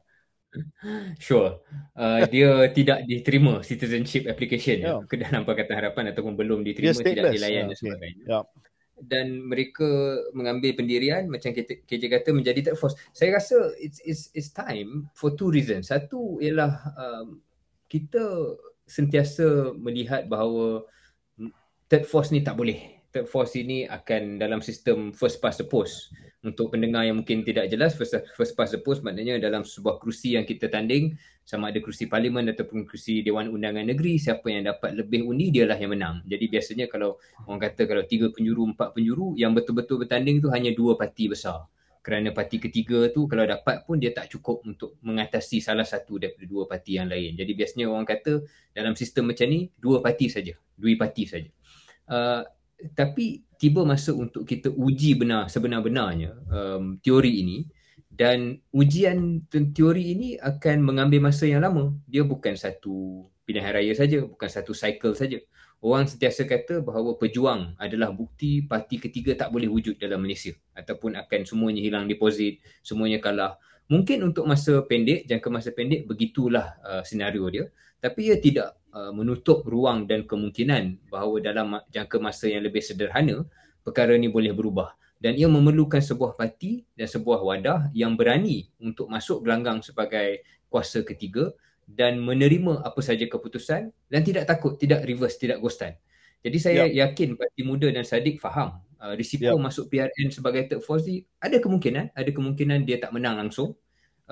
*laughs* sure uh, dia tidak diterima citizenship application yeah. ke dalam Pakatan Harapan ataupun belum diterima tidak dilayan yeah, dan sebagainya yeah dan mereka mengambil pendirian macam KJ kata menjadi third force. Saya rasa it's it's it's time for two reasons. Satu ialah um, kita sentiasa melihat bahawa third force ni tak boleh. Third force ini akan dalam sistem first past the post. Untuk pendengar yang mungkin tidak jelas first, first past the post maknanya dalam sebuah kerusi yang kita tanding sama ada kerusi parlimen ataupun kerusi Dewan Undangan Negeri siapa yang dapat lebih undi dialah yang menang. Jadi biasanya kalau orang kata kalau tiga penjuru, empat penjuru yang betul-betul bertanding tu hanya dua parti besar. Kerana parti ketiga tu kalau dapat pun dia tak cukup untuk mengatasi salah satu daripada dua parti yang lain. Jadi biasanya orang kata dalam sistem macam ni dua parti saja, dua parti saja. Uh, tapi tiba masa untuk kita uji benar sebenar-benarnya um, teori ini dan ujian teori ini akan mengambil masa yang lama. Dia bukan satu pilihan raya saja, bukan satu cycle saja. Orang sentiasa kata bahawa pejuang adalah bukti parti ketiga tak boleh wujud dalam Malaysia ataupun akan semuanya hilang deposit, semuanya kalah. Mungkin untuk masa pendek, jangka masa pendek begitulah uh, senario dia. Tapi ia tidak uh, menutup ruang dan kemungkinan bahawa dalam jangka masa yang lebih sederhana, perkara ini boleh berubah dan ia memerlukan sebuah parti dan sebuah wadah yang berani untuk masuk gelanggang sebagai kuasa ketiga dan menerima apa saja keputusan dan tidak takut, tidak reverse, tidak ghostan. Jadi saya yep. Ya. yakin Parti Muda dan Sadiq faham uh, risiko yep. Ya. masuk PRN sebagai third force ni ada kemungkinan, ada kemungkinan dia tak menang langsung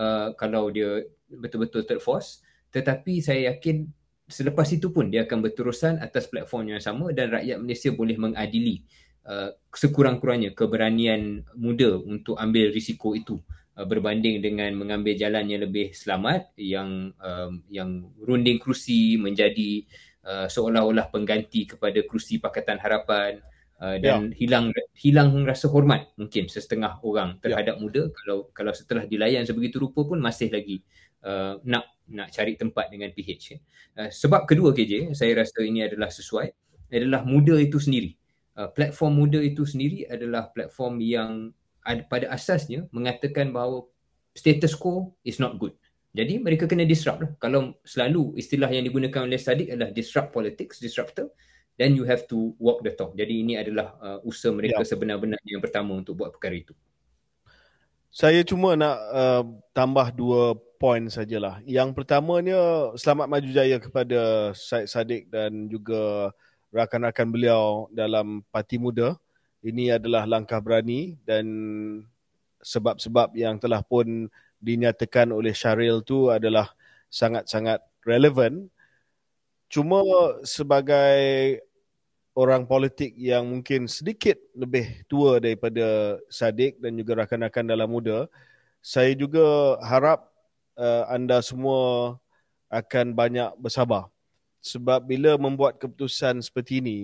uh, kalau dia betul-betul third force. Tetapi saya yakin selepas itu pun dia akan berterusan atas platform yang sama dan rakyat Malaysia boleh mengadili Uh, sekurang-kurangnya keberanian muda untuk ambil risiko itu uh, berbanding dengan mengambil jalan yang lebih selamat yang um, yang runding kerusi menjadi uh, seolah-olah pengganti kepada kerusi Pakatan Harapan uh, dan ya. hilang hilang rasa hormat mungkin setengah orang terhadap ya. muda kalau kalau setelah dilayan sebegitu rupa pun masih lagi uh, nak nak cari tempat dengan PH. Uh, sebab kedua KJ saya rasa ini adalah sesuai adalah muda itu sendiri Uh, platform muda itu sendiri adalah platform yang ada, pada asasnya mengatakan bahawa status quo is not good. Jadi mereka kena disrupt lah. Kalau selalu istilah yang digunakan oleh Sadiq adalah disrupt politics, disruptor, then you have to walk the talk. Jadi ini adalah uh, usaha mereka yeah. sebenar-benarnya yang pertama untuk buat perkara itu. Saya cuma nak uh, tambah dua poin sajalah. Yang pertamanya selamat maju jaya kepada Syed Sadiq dan juga rakan-rakan beliau dalam parti muda. Ini adalah langkah berani dan sebab-sebab yang telah pun dinyatakan oleh Syaril tu adalah sangat-sangat relevan. Cuma sebagai orang politik yang mungkin sedikit lebih tua daripada Sadiq dan juga rakan-rakan dalam muda, saya juga harap uh, anda semua akan banyak bersabar sebab bila membuat keputusan seperti ini,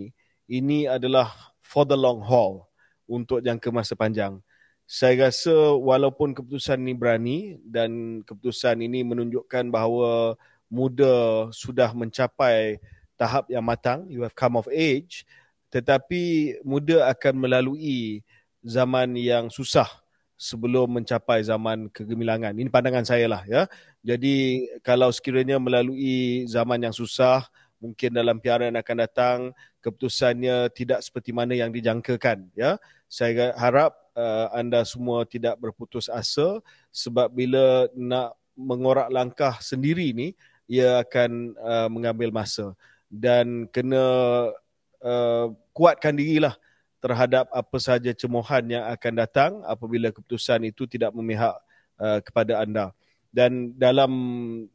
ini adalah for the long haul untuk jangka masa panjang. Saya rasa walaupun keputusan ini berani dan keputusan ini menunjukkan bahawa muda sudah mencapai tahap yang matang, you have come of age, tetapi muda akan melalui zaman yang susah sebelum mencapai zaman kegemilangan. Ini pandangan saya lah ya. Jadi kalau sekiranya melalui zaman yang susah, mungkin dalam piara yang akan datang keputusannya tidak seperti mana yang dijangkakan ya. Saya harap uh, anda semua tidak berputus asa sebab bila nak mengorak langkah sendiri ni ia akan uh, mengambil masa dan kena uh, kuatkan dirilah terhadap apa sahaja cemohan yang akan datang apabila keputusan itu tidak memihak uh, kepada anda. Dan dalam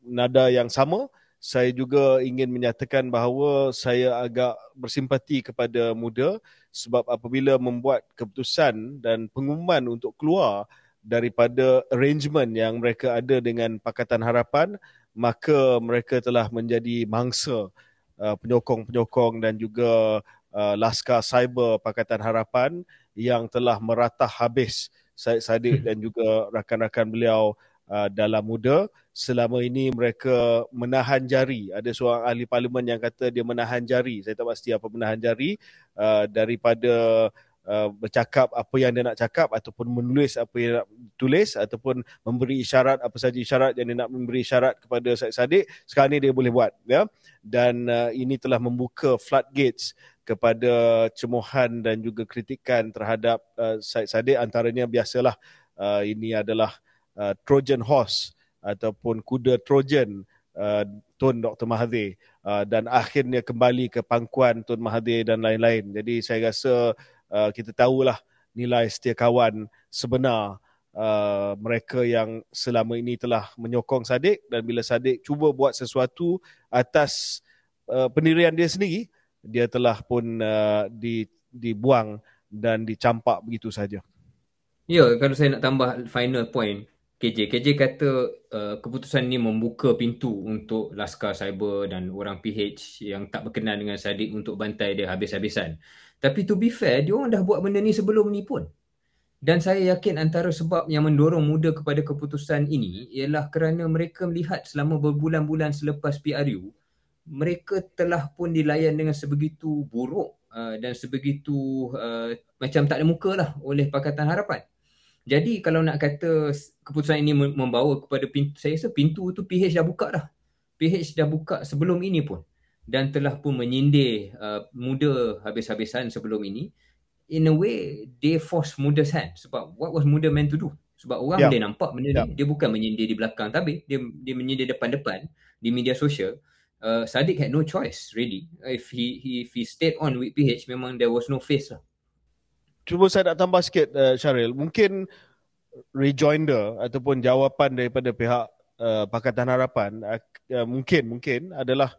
nada yang sama saya juga ingin menyatakan bahawa saya agak bersimpati kepada muda sebab apabila membuat keputusan dan pengumuman untuk keluar daripada arrangement yang mereka ada dengan Pakatan Harapan maka mereka telah menjadi mangsa uh, penyokong-penyokong dan juga uh, laskar cyber Pakatan Harapan yang telah meratah habis Syed Saddiq dan juga rakan-rakan beliau uh, dalam muda. Selama ini mereka menahan jari. Ada seorang ahli parlimen yang kata dia menahan jari. Saya tak pasti apa menahan jari uh, daripada uh, bercakap apa yang dia nak cakap ataupun menulis apa yang nak tulis ataupun memberi isyarat apa saja isyarat yang dia nak memberi isyarat kepada Syed Saddiq sekarang ni dia boleh buat ya. Dan uh, ini telah membuka floodgates kepada cemohan dan juga kritikan terhadap uh, Syed Saddiq antaranya biasalah uh, ini adalah uh, Trojan horse ataupun kuda Trojan uh, Tun Dr. Mahathir uh, dan akhirnya kembali ke pangkuan Tun Mahathir dan lain-lain. Jadi saya rasa uh, kita tahulah nilai setia kawan sebenar uh, mereka yang selama ini telah menyokong Sadik dan bila Sadik cuba buat sesuatu atas uh, pendirian dia sendiri, dia telah pun uh, di, dibuang dan dicampak begitu saja. Ya, kalau saya nak tambah final point, KJ. KJ kata uh, keputusan ini membuka pintu untuk laskar cyber dan orang PH yang tak berkenan dengan Sadiq untuk bantai dia habis-habisan. Tapi to be fair, dia orang dah buat benda ni sebelum ni pun. Dan saya yakin antara sebab yang mendorong muda kepada keputusan ini ialah kerana mereka melihat selama berbulan-bulan selepas PRU, mereka telah pun dilayan dengan sebegitu buruk uh, dan sebegitu uh, macam tak ada muka lah oleh Pakatan Harapan. Jadi kalau nak kata keputusan ini membawa kepada pintu, saya rasa pintu tu PH dah buka dah. PH dah buka sebelum ini pun. Dan telah pun menyindir uh, muda habis-habisan sebelum ini. In a way, they force muda's hand. Sebab what was muda meant to do? Sebab orang yeah. boleh nampak benda yeah. ni. Dia bukan menyindir di belakang. Tapi dia, dia menyindir depan-depan di media sosial. Uh, Sadiq had no choice really. If he, he if he stayed on with PH, memang there was no face lah cuba saya nak tambah sikit uh, Syaril. Mungkin rejoinder ataupun jawapan daripada pihak uh, Pakatan Harapan uh, mungkin mungkin adalah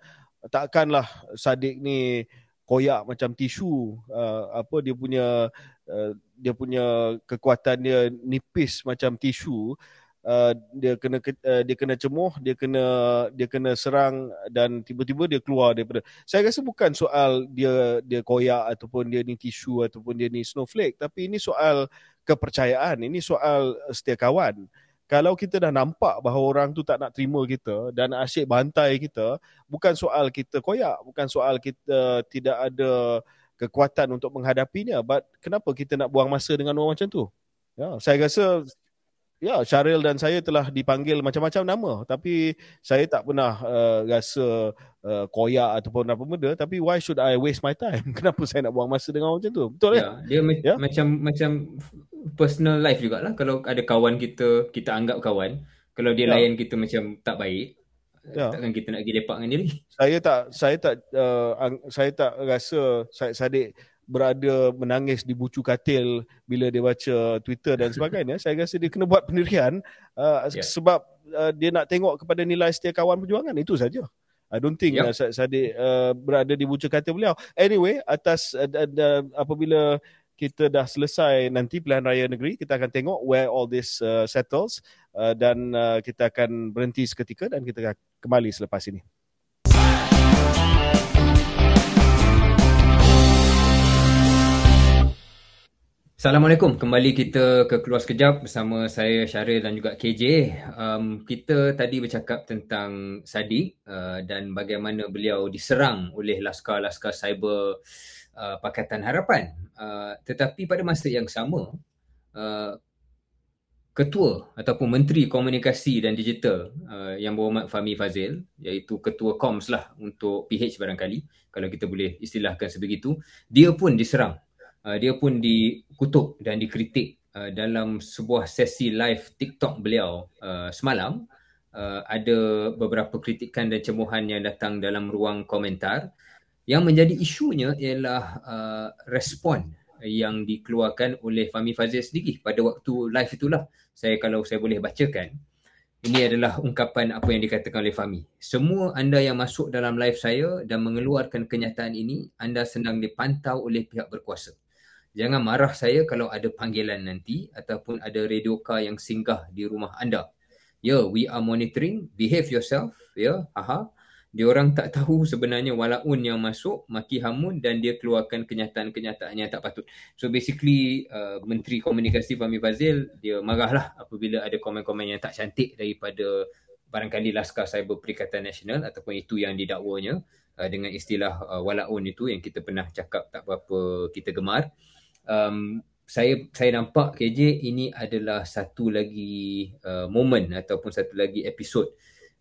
takkanlah Sadik ni koyak macam tisu uh, apa dia punya uh, dia punya kekuatan dia nipis macam tisu uh, dia kena uh, dia kena cemuh dia kena dia kena serang dan tiba-tiba dia keluar daripada saya rasa bukan soal dia dia koyak ataupun dia ni tisu ataupun dia ni snowflake tapi ini soal kepercayaan ini soal setia kawan kalau kita dah nampak bahawa orang tu tak nak terima kita dan asyik bantai kita bukan soal kita koyak bukan soal kita tidak ada kekuatan untuk menghadapinya but kenapa kita nak buang masa dengan orang macam tu? Ya saya rasa Ya, Syaril dan saya telah dipanggil macam-macam nama tapi saya tak pernah uh, rasa uh, koyak ataupun apa benda tapi why should I waste my time? *laughs* Kenapa saya nak buang masa dengan orang macam tu? Betul ya? ya? Dia ya? macam macam personal life jugalah kalau ada kawan kita kita anggap kawan kalau dia ya. layan kita macam tak baik ya. takkan kita nak pergi lepak dengan dia lagi. Saya tak saya tak uh, saya tak rasa Syed Saddiq berada menangis di bucu katil bila dia baca Twitter dan sebagainya. saya rasa dia kena buat pendirian uh, yeah. sebab uh, dia nak tengok kepada nilai setia kawan perjuangan. Itu saja. I don't think yep. uh, Sadiq uh, berada di bucu katil beliau. Anyway, atas uh, uh, apabila kita dah selesai nanti pilihan raya negeri, kita akan tengok where all this uh, settles uh, dan uh, kita akan berhenti seketika dan kita akan kembali selepas ini. Assalamualaikum. Kembali kita ke Keluar Sekejap bersama saya Syaril dan juga KJ. Um, kita tadi bercakap tentang Sadi uh, dan bagaimana beliau diserang oleh laskar-laskar cyber uh, Pakatan Harapan. Uh, tetapi pada masa yang sama, uh, Ketua ataupun Menteri Komunikasi dan Digital uh, yang berhormat Fahmi Fazil iaitu Ketua Koms lah untuk PH barangkali kalau kita boleh istilahkan sebegitu, dia pun diserang uh, dia pun dikutuk dan dikritik uh, dalam sebuah sesi live TikTok beliau uh, semalam uh, ada beberapa kritikan dan cemuhan yang datang dalam ruang komentar yang menjadi isunya ialah uh, respon yang dikeluarkan oleh Fahmi Fazil sendiri pada waktu live itulah saya kalau saya boleh bacakan Ini adalah ungkapan apa yang dikatakan oleh Fami. Semua anda yang masuk dalam live saya dan mengeluarkan kenyataan ini, anda sedang dipantau oleh pihak berkuasa. Jangan marah saya kalau ada panggilan nanti ataupun ada radio car yang singgah di rumah anda. Ya, yeah, we are monitoring. Behave yourself. Ya, yeah, aha dia orang tak tahu sebenarnya walaun yang masuk maki hamun dan dia keluarkan kenyataan-kenyataan yang tak patut. So basically uh, Menteri Komunikasi Fahmi Fazil dia marahlah apabila ada komen-komen yang tak cantik daripada barangkali Laskar Cyber Perikatan Nasional ataupun itu yang didakwanya uh, dengan istilah uh, walaun itu yang kita pernah cakap tak berapa kita gemar. Um, saya saya nampak KJ ini adalah satu lagi uh, moment ataupun satu lagi episod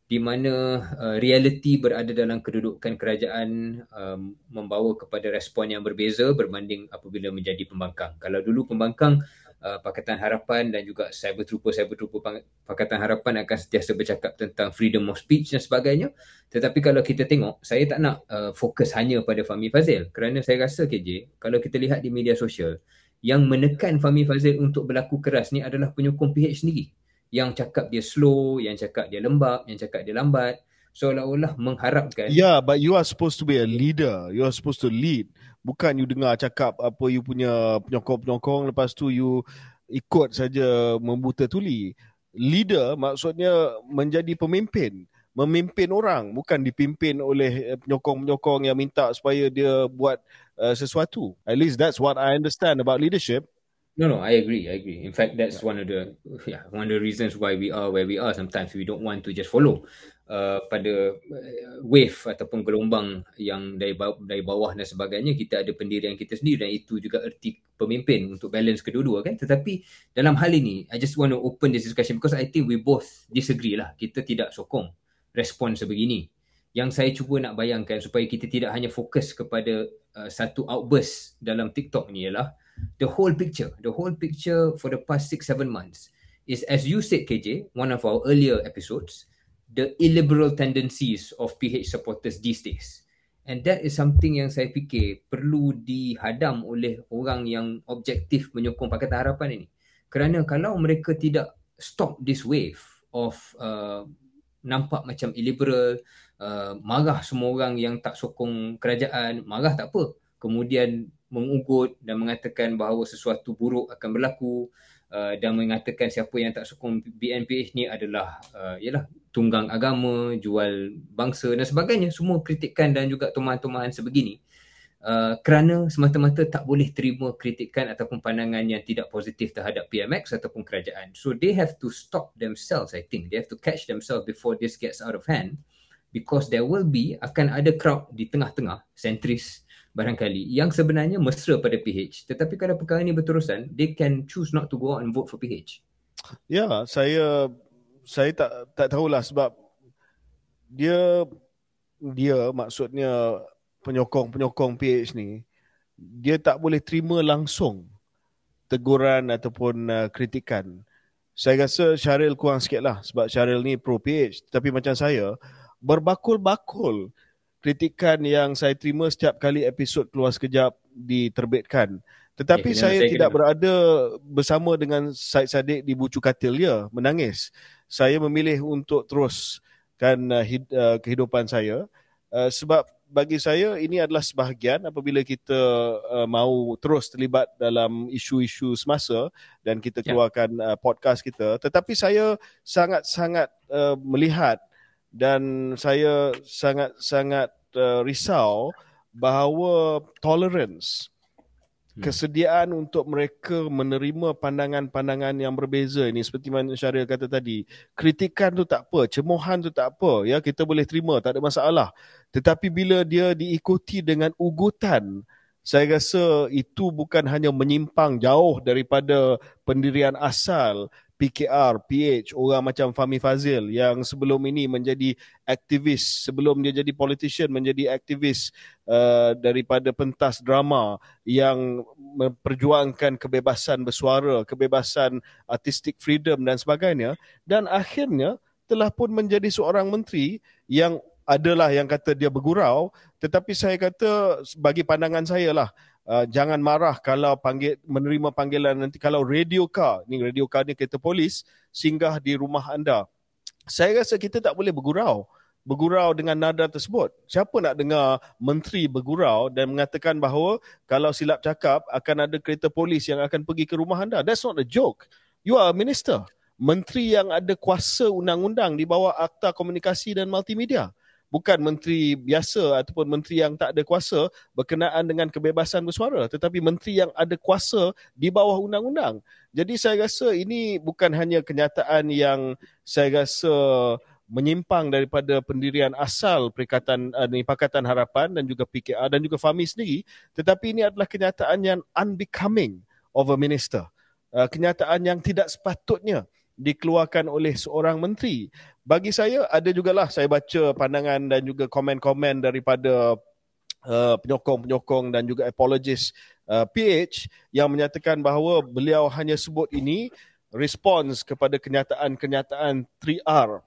di mana uh, realiti berada dalam kedudukan kerajaan um, membawa kepada respon yang berbeza berbanding apabila menjadi pembangkang. Kalau dulu pembangkang uh, Pakatan Harapan dan juga Cyber Trooper Cyber Trooper Pakatan Harapan akan sentiasa bercakap tentang freedom of speech dan sebagainya. Tetapi kalau kita tengok, saya tak nak uh, fokus hanya pada Fahmi Fazil kerana saya rasa KJ, kalau kita lihat di media sosial, yang menekan Fahmi Fazil untuk berlaku keras ni adalah penyokong PH sendiri yang cakap dia slow, yang cakap dia lembab, yang cakap dia lambat seolah-olah mengharapkan Yeah, but you are supposed to be a leader. You are supposed to lead. Bukan you dengar cakap apa you punya penyokong-penyokong lepas tu you ikut saja membuta tuli. Leader maksudnya menjadi pemimpin. Memimpin orang bukan dipimpin oleh penyokong-penyokong yang minta supaya dia buat uh, sesuatu. At least that's what I understand about leadership. No, no, I agree. I agree. In fact, that's yeah. one of the *laughs* yeah one of the reasons why we are where we are. Sometimes we don't want to just follow uh, pada uh, wave ataupun gelombang yang dari bawah, dari bawah dan sebagainya. Kita ada pendirian kita sendiri dan itu juga erti pemimpin untuk balance kedua-dua kan. Tetapi dalam hal ini, I just want to open this discussion because I think we both disagree lah. Kita tidak sokong respon sebegini. Yang saya cuba nak bayangkan supaya kita tidak hanya fokus kepada uh, satu outburst dalam TikTok ni ialah the whole picture, the whole picture for the past six, seven months is, as you said, KJ, one of our earlier episodes, the illiberal tendencies of PH supporters these days. And that is something yang saya fikir perlu dihadam oleh orang yang objektif menyokong Pakatan Harapan ini. Kerana kalau mereka tidak stop this wave of uh, nampak macam illiberal, uh, marah semua orang yang tak sokong kerajaan, marah tak apa. Kemudian mengugut dan mengatakan bahawa sesuatu buruk akan berlaku uh, dan mengatakan siapa yang tak sokong BNPH ni adalah uh, yalah tunggang agama, jual bangsa dan sebagainya. Semua kritikan dan juga tumahan-tumahan sebegini. Uh, kerana semata-mata tak boleh terima kritikan ataupun pandangan yang tidak positif terhadap PMX ataupun kerajaan. So they have to stop themselves I think. They have to catch themselves before this gets out of hand because there will be akan ada crowd di tengah-tengah sentris barangkali yang sebenarnya mesra pada PH tetapi kalau perkara ini berterusan they can choose not to go out and vote for PH ya saya saya tak tak tahulah sebab dia dia maksudnya penyokong-penyokong PH ni dia tak boleh terima langsung teguran ataupun uh, kritikan. Saya rasa Syaril kurang sikit lah sebab Syaril ni pro PH tapi macam saya berbakul-bakul kritikan yang saya terima setiap kali episod keluar sekejap diterbitkan. Tetapi okay, saya, saya tidak kena. berada bersama dengan Said Sadiq di bucu katil ya, menangis. Saya memilih untuk teruskan uh, hid, uh, kehidupan saya uh, sebab bagi saya ini adalah sebahagian apabila kita uh, mau terus terlibat dalam isu-isu semasa dan kita ya. keluarkan uh, podcast kita tetapi saya sangat-sangat uh, melihat dan saya sangat-sangat uh, risau bahawa tolerance hmm. kesediaan untuk mereka menerima pandangan-pandangan yang berbeza ini. Seperti mana Syaril kata tadi kritikan tu tak apa cemohan tu tak apa ya. Kita boleh terima tak ada masalah. Tetapi bila dia diikuti dengan ugutan saya rasa itu bukan hanya menyimpang jauh daripada pendirian asal PKR, PH, orang macam Fahmi Fazil yang sebelum ini menjadi aktivis, sebelum dia jadi politician menjadi aktivis uh, daripada pentas drama yang memperjuangkan kebebasan bersuara, kebebasan artistic freedom dan sebagainya. Dan akhirnya telah pun menjadi seorang menteri yang adalah yang kata dia bergurau tetapi saya kata bagi pandangan saya lah uh, jangan marah kalau panggil menerima panggilan nanti kalau radio car ni radio car ni kereta polis singgah di rumah anda saya rasa kita tak boleh bergurau bergurau dengan nada tersebut. Siapa nak dengar menteri bergurau dan mengatakan bahawa kalau silap cakap akan ada kereta polis yang akan pergi ke rumah anda. That's not a joke. You are a minister. Menteri yang ada kuasa undang-undang di bawah Akta Komunikasi dan Multimedia. Bukan menteri biasa ataupun menteri yang tak ada kuasa berkenaan dengan kebebasan bersuara. Tetapi menteri yang ada kuasa di bawah undang-undang. Jadi saya rasa ini bukan hanya kenyataan yang saya rasa menyimpang daripada pendirian asal Perikatan uh, Pakatan Harapan dan juga PKR dan juga FAMI sendiri tetapi ini adalah kenyataan yang unbecoming of a minister uh, kenyataan yang tidak sepatutnya dikeluarkan oleh seorang menteri bagi saya ada jugalah saya baca pandangan dan juga komen-komen daripada uh, penyokong-penyokong dan juga apologist uh, PH yang menyatakan bahawa beliau hanya sebut ini respons kepada kenyataan-kenyataan 3R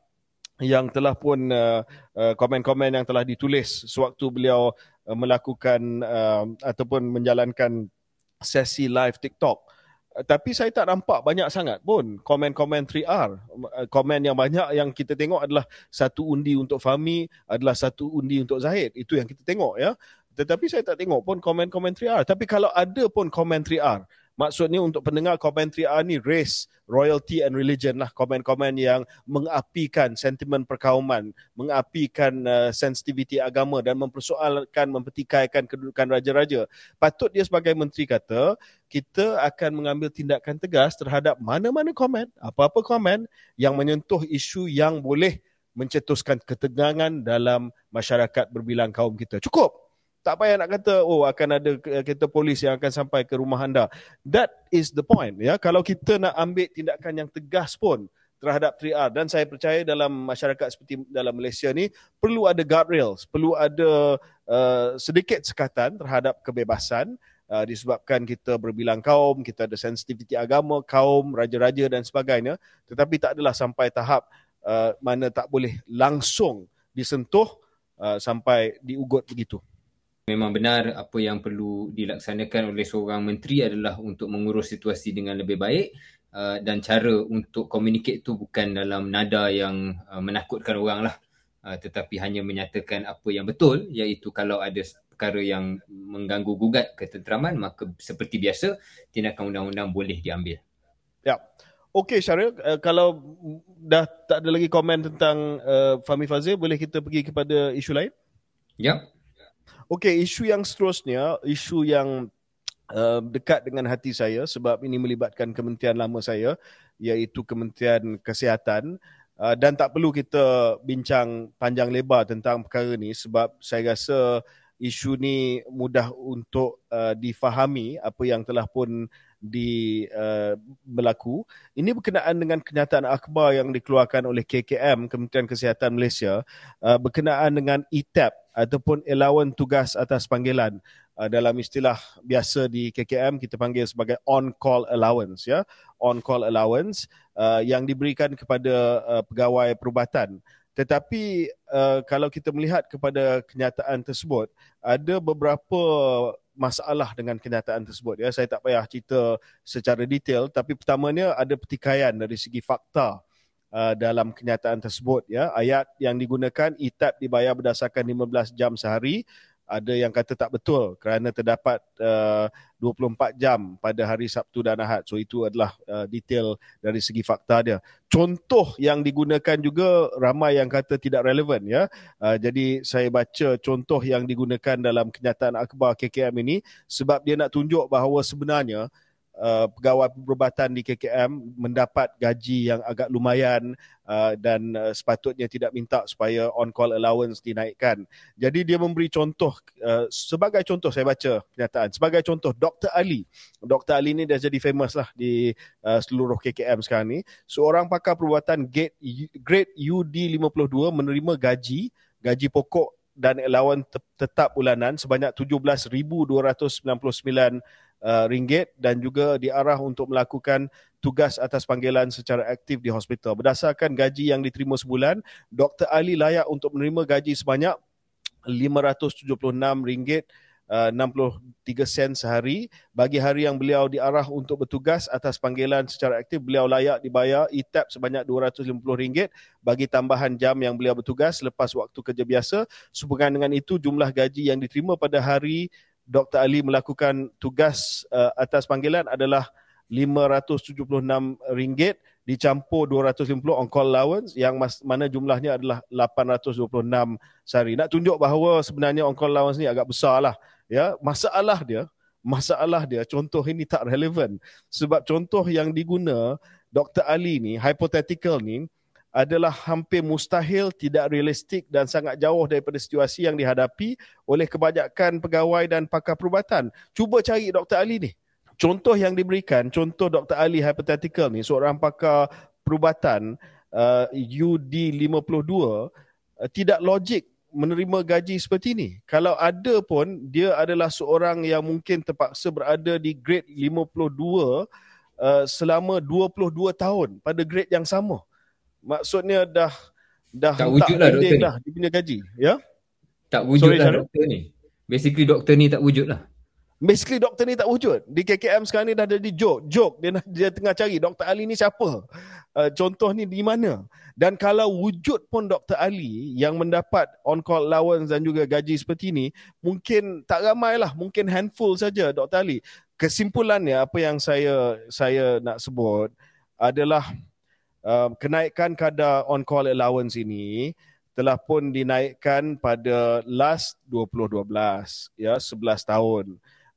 yang telah pun uh, uh, komen-komen yang telah ditulis sewaktu beliau uh, melakukan uh, ataupun menjalankan sesi live TikTok. Uh, tapi saya tak nampak banyak sangat pun komen-komen 3R. Uh, komen yang banyak yang kita tengok adalah satu undi untuk Fahmi, adalah satu undi untuk Zahid. Itu yang kita tengok ya. Tetapi saya tak tengok pun komen-komen 3R. Tapi kalau ada pun komen 3R, Maksudnya untuk pendengar komentari A ni race, royalty and religion lah komen-komen yang mengapikan sentimen perkauman, mengapikan uh, sensitiviti agama dan mempersoalkan, mempertikaikan kedudukan raja-raja. Patut dia sebagai menteri kata, kita akan mengambil tindakan tegas terhadap mana-mana komen, apa-apa komen yang menyentuh isu yang boleh mencetuskan ketegangan dalam masyarakat berbilang kaum kita. Cukup tak payah nak kata oh akan ada kereta polis yang akan sampai ke rumah anda. That is the point ya. Kalau kita nak ambil tindakan yang tegas pun terhadap 3R dan saya percaya dalam masyarakat seperti dalam Malaysia ni perlu ada guardrails, perlu ada uh, sedikit sekatan terhadap kebebasan uh, disebabkan kita berbilang kaum, kita ada sensitiviti agama, kaum, raja-raja dan sebagainya tetapi tak adalah sampai tahap uh, mana tak boleh langsung disentuh uh, sampai diugut begitu memang benar apa yang perlu dilaksanakan oleh seorang menteri adalah untuk mengurus situasi dengan lebih baik uh, dan cara untuk communicate tu bukan dalam nada yang uh, menakutkan orang lah uh, tetapi hanya menyatakan apa yang betul iaitu kalau ada perkara yang mengganggu gugat ketenteraman maka seperti biasa tindakan undang-undang boleh diambil. Ya. Okey Syaril, uh, kalau dah tak ada lagi komen tentang uh, Fahmi Fazil, boleh kita pergi kepada isu lain? Ya. Okey, isu yang seterusnya, isu yang uh, dekat dengan hati saya sebab ini melibatkan kementerian lama saya iaitu Kementerian Kesihatan. Uh, dan tak perlu kita bincang panjang lebar tentang perkara ni sebab saya rasa isu ni mudah untuk uh, difahami apa yang telah pun di uh, berlaku. Ini berkenaan dengan kenyataan akhbar yang dikeluarkan oleh KKM Kementerian Kesihatan Malaysia uh, berkenaan dengan ETAP ataupun allowance tugas atas panggilan. Uh, dalam istilah biasa di KKM kita panggil sebagai on call allowance ya. On call allowance uh, yang diberikan kepada uh, pegawai perubatan tetapi uh, kalau kita melihat kepada kenyataan tersebut ada beberapa masalah dengan kenyataan tersebut ya. Saya tak payah cerita secara detail tapi pertamanya ada pertikaian dari segi fakta uh, dalam kenyataan tersebut ya. Ayat yang digunakan itab dibayar berdasarkan 15 jam sehari ada yang kata tak betul kerana terdapat uh, 24 jam pada hari Sabtu dan Ahad. So itu adalah uh, detail dari segi fakta dia. Contoh yang digunakan juga ramai yang kata tidak relevan ya. Uh, jadi saya baca contoh yang digunakan dalam kenyataan akhbar KKM ini sebab dia nak tunjuk bahawa sebenarnya uh, pegawai perubatan di KKM mendapat gaji yang agak lumayan uh, dan uh, sepatutnya tidak minta supaya on call allowance dinaikkan. Jadi dia memberi contoh uh, sebagai contoh saya baca kenyataan sebagai contoh Dr Ali. Dr Ali ni dah jadi famous lah di uh, seluruh KKM sekarang ni. Seorang pakar perubatan grade grade UD 52 menerima gaji gaji pokok dan allowance tetap bulanan sebanyak 17,299 uh, ringgit dan juga diarah untuk melakukan tugas atas panggilan secara aktif di hospital. Berdasarkan gaji yang diterima sebulan, Dr. Ali layak untuk menerima gaji sebanyak RM576 uh, 63 sen sehari. Bagi hari yang beliau diarah untuk bertugas atas panggilan secara aktif, beliau layak dibayar ETAP sebanyak RM250 bagi tambahan jam yang beliau bertugas lepas waktu kerja biasa. Sehubungan dengan itu, jumlah gaji yang diterima pada hari Dr. Ali melakukan tugas uh, atas panggilan adalah RM576 dicampur 250 on call allowance yang mas, mana jumlahnya adalah 826 sehari. Nak tunjuk bahawa sebenarnya on call allowance ni agak besar lah. Ya, masalah dia, masalah dia contoh ini tak relevan. Sebab contoh yang diguna Dr. Ali ni, hypothetical ni, adalah hampir mustahil, tidak realistik dan sangat jauh daripada situasi yang dihadapi oleh kebanyakan pegawai dan pakar perubatan. Cuba cari Dr. Ali ni contoh yang diberikan, contoh Dr. Ali hypothetical ni, seorang pakar perubatan uh, UD52 uh, tidak logik menerima gaji seperti ini. Kalau ada pun, dia adalah seorang yang mungkin terpaksa berada di grade 52 uh, selama 22 tahun pada grade yang sama. Maksudnya dah dah tak wujudlah doktor ni. Dah, dia punya gaji. Ya? Tak wujudlah doktor ni. Basically doktor ni tak wujudlah. Basically doktor ni tak wujud. Di KKM sekarang ni dah jadi joke. Joke dia, dia tengah cari Dr. Ali ni siapa. Uh, contoh ni di mana. Dan kalau wujud pun Dr. Ali yang mendapat on-call allowance dan juga gaji seperti ini, mungkin tak ramai lah. Mungkin handful saja Dr. Ali. Kesimpulannya apa yang saya saya nak sebut adalah uh, kenaikan kadar on-call allowance ini telah pun dinaikkan pada last 2012 ya 11 tahun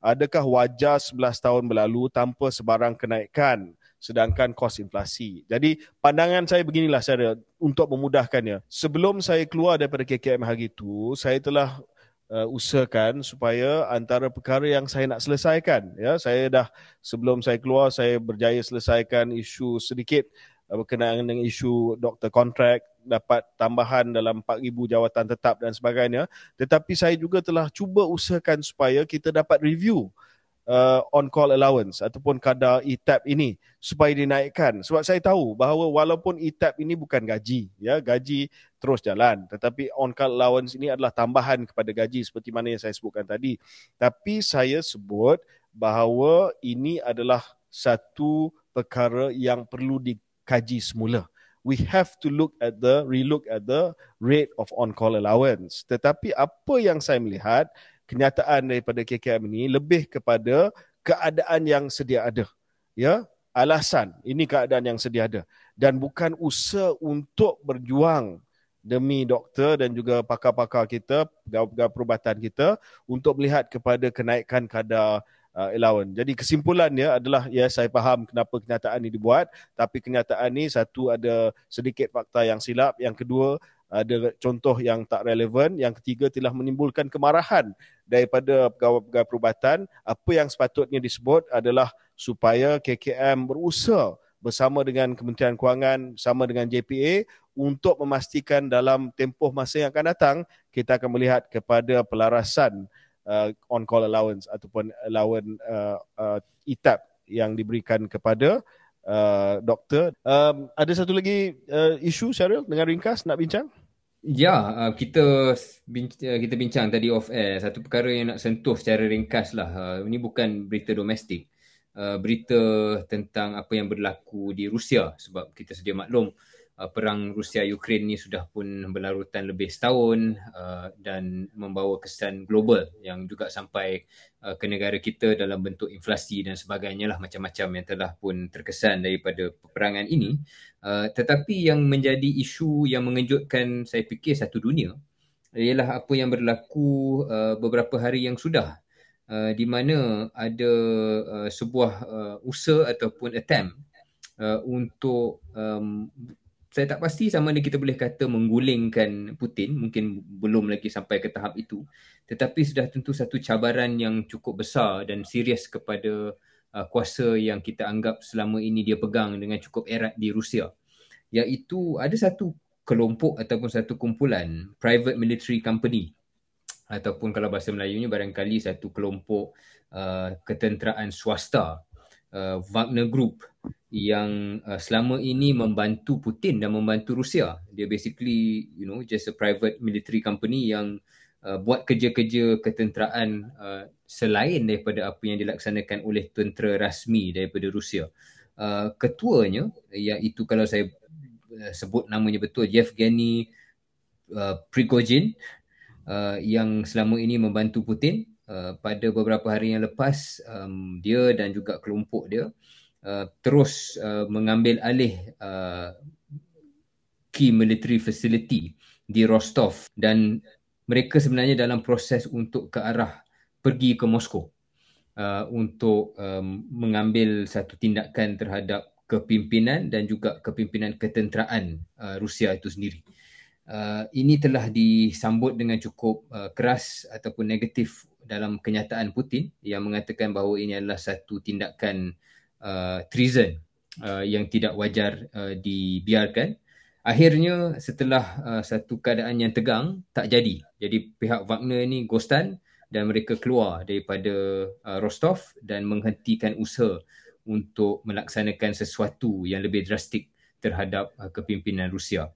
adakah wajar 11 tahun berlalu tanpa sebarang kenaikan sedangkan kos inflasi. Jadi pandangan saya beginilah saya untuk memudahkannya. Sebelum saya keluar daripada KKM hari itu, saya telah uh, usahakan supaya antara perkara yang saya nak selesaikan, ya, saya dah sebelum saya keluar saya berjaya selesaikan isu sedikit berkenaan dengan isu doktor kontrak dapat tambahan dalam 4,000 jawatan tetap dan sebagainya. Tetapi saya juga telah cuba usahakan supaya kita dapat review uh, on-call allowance ataupun kadar ETAP ini supaya dinaikkan. Sebab saya tahu bahawa walaupun ETAP ini bukan gaji, ya gaji terus jalan. Tetapi on-call allowance ini adalah tambahan kepada gaji seperti mana yang saya sebutkan tadi. Tapi saya sebut bahawa ini adalah satu perkara yang perlu dikaji semula. We have to look at the relook at the rate of on call allowance. Tetapi apa yang saya melihat kenyataan daripada KKM ini lebih kepada keadaan yang sedia ada. Ya alasan. Ini keadaan yang sedia ada. Dan bukan usaha untuk berjuang demi doktor dan juga pakar-pakar kita pegawai-pegawai perubatan kita untuk melihat kepada kenaikan kadar uh, allowance. Jadi kesimpulannya adalah ya saya faham kenapa kenyataan ini dibuat tapi kenyataan ini satu ada sedikit fakta yang silap, yang kedua ada contoh yang tak relevan, yang ketiga telah menimbulkan kemarahan daripada pegawai-pegawai perubatan. Apa yang sepatutnya disebut adalah supaya KKM berusaha bersama dengan Kementerian Kewangan, sama dengan JPA untuk memastikan dalam tempoh masa yang akan datang kita akan melihat kepada pelarasan uh, on call allowance ataupun allowance uh, uh, ETAP yang diberikan kepada uh, doktor. Um, ada satu lagi uh, isu Cheryl dengan ringkas nak bincang? Ya, uh, kita bincang, uh, kita bincang tadi off air satu perkara yang nak sentuh secara ringkas lah. Uh, ini bukan berita domestik. Uh, berita tentang apa yang berlaku di Rusia sebab kita sedia maklum uh, perang Rusia Ukraine ni sudah pun berlarutan lebih setahun uh, dan membawa kesan global yang juga sampai uh, ke negara kita dalam bentuk inflasi dan sebagainya lah macam-macam yang telah pun terkesan daripada peperangan ini. Uh, tetapi yang menjadi isu yang mengejutkan saya fikir satu dunia ialah apa yang berlaku uh, beberapa hari yang sudah uh, di mana ada uh, sebuah uh, usaha ataupun attempt uh, untuk um, saya tak pasti sama ada kita boleh kata menggulingkan Putin mungkin belum lagi sampai ke tahap itu. Tetapi sudah tentu satu cabaran yang cukup besar dan serius kepada uh, kuasa yang kita anggap selama ini dia pegang dengan cukup erat di Rusia. Iaitu ada satu kelompok ataupun satu kumpulan private military company. Ataupun kalau bahasa Melayunya barangkali satu kelompok uh, ketenteraan swasta uh, Wagner Group yang uh, selama ini membantu Putin dan membantu Rusia. Dia basically, you know, just a private military company yang uh, buat kerja-kerja ketenteraan uh, selain daripada apa yang dilaksanakan oleh tentera rasmi daripada Rusia. Uh, ketuanya iaitu kalau saya uh, sebut namanya betul Yevgeny uh, Prigozhin uh, yang selama ini membantu Putin uh, pada beberapa hari yang lepas um, dia dan juga kelompok dia uh, terus uh, mengambil alih uh, key military facility di Rostov dan mereka sebenarnya dalam proses untuk ke arah pergi ke Moskow uh, untuk um, mengambil satu tindakan terhadap kepimpinan dan juga kepimpinan ketenteraan uh, Rusia itu sendiri. Uh, ini telah disambut dengan cukup uh, keras ataupun negatif dalam kenyataan Putin yang mengatakan bahawa ini adalah satu tindakan uh, treason uh, yang tidak wajar uh, dibiarkan. Akhirnya setelah uh, satu keadaan yang tegang tak jadi. Jadi pihak Wagner ni ghostan dan mereka keluar daripada uh, Rostov dan menghentikan usaha untuk melaksanakan sesuatu yang lebih drastik terhadap uh, kepimpinan Rusia.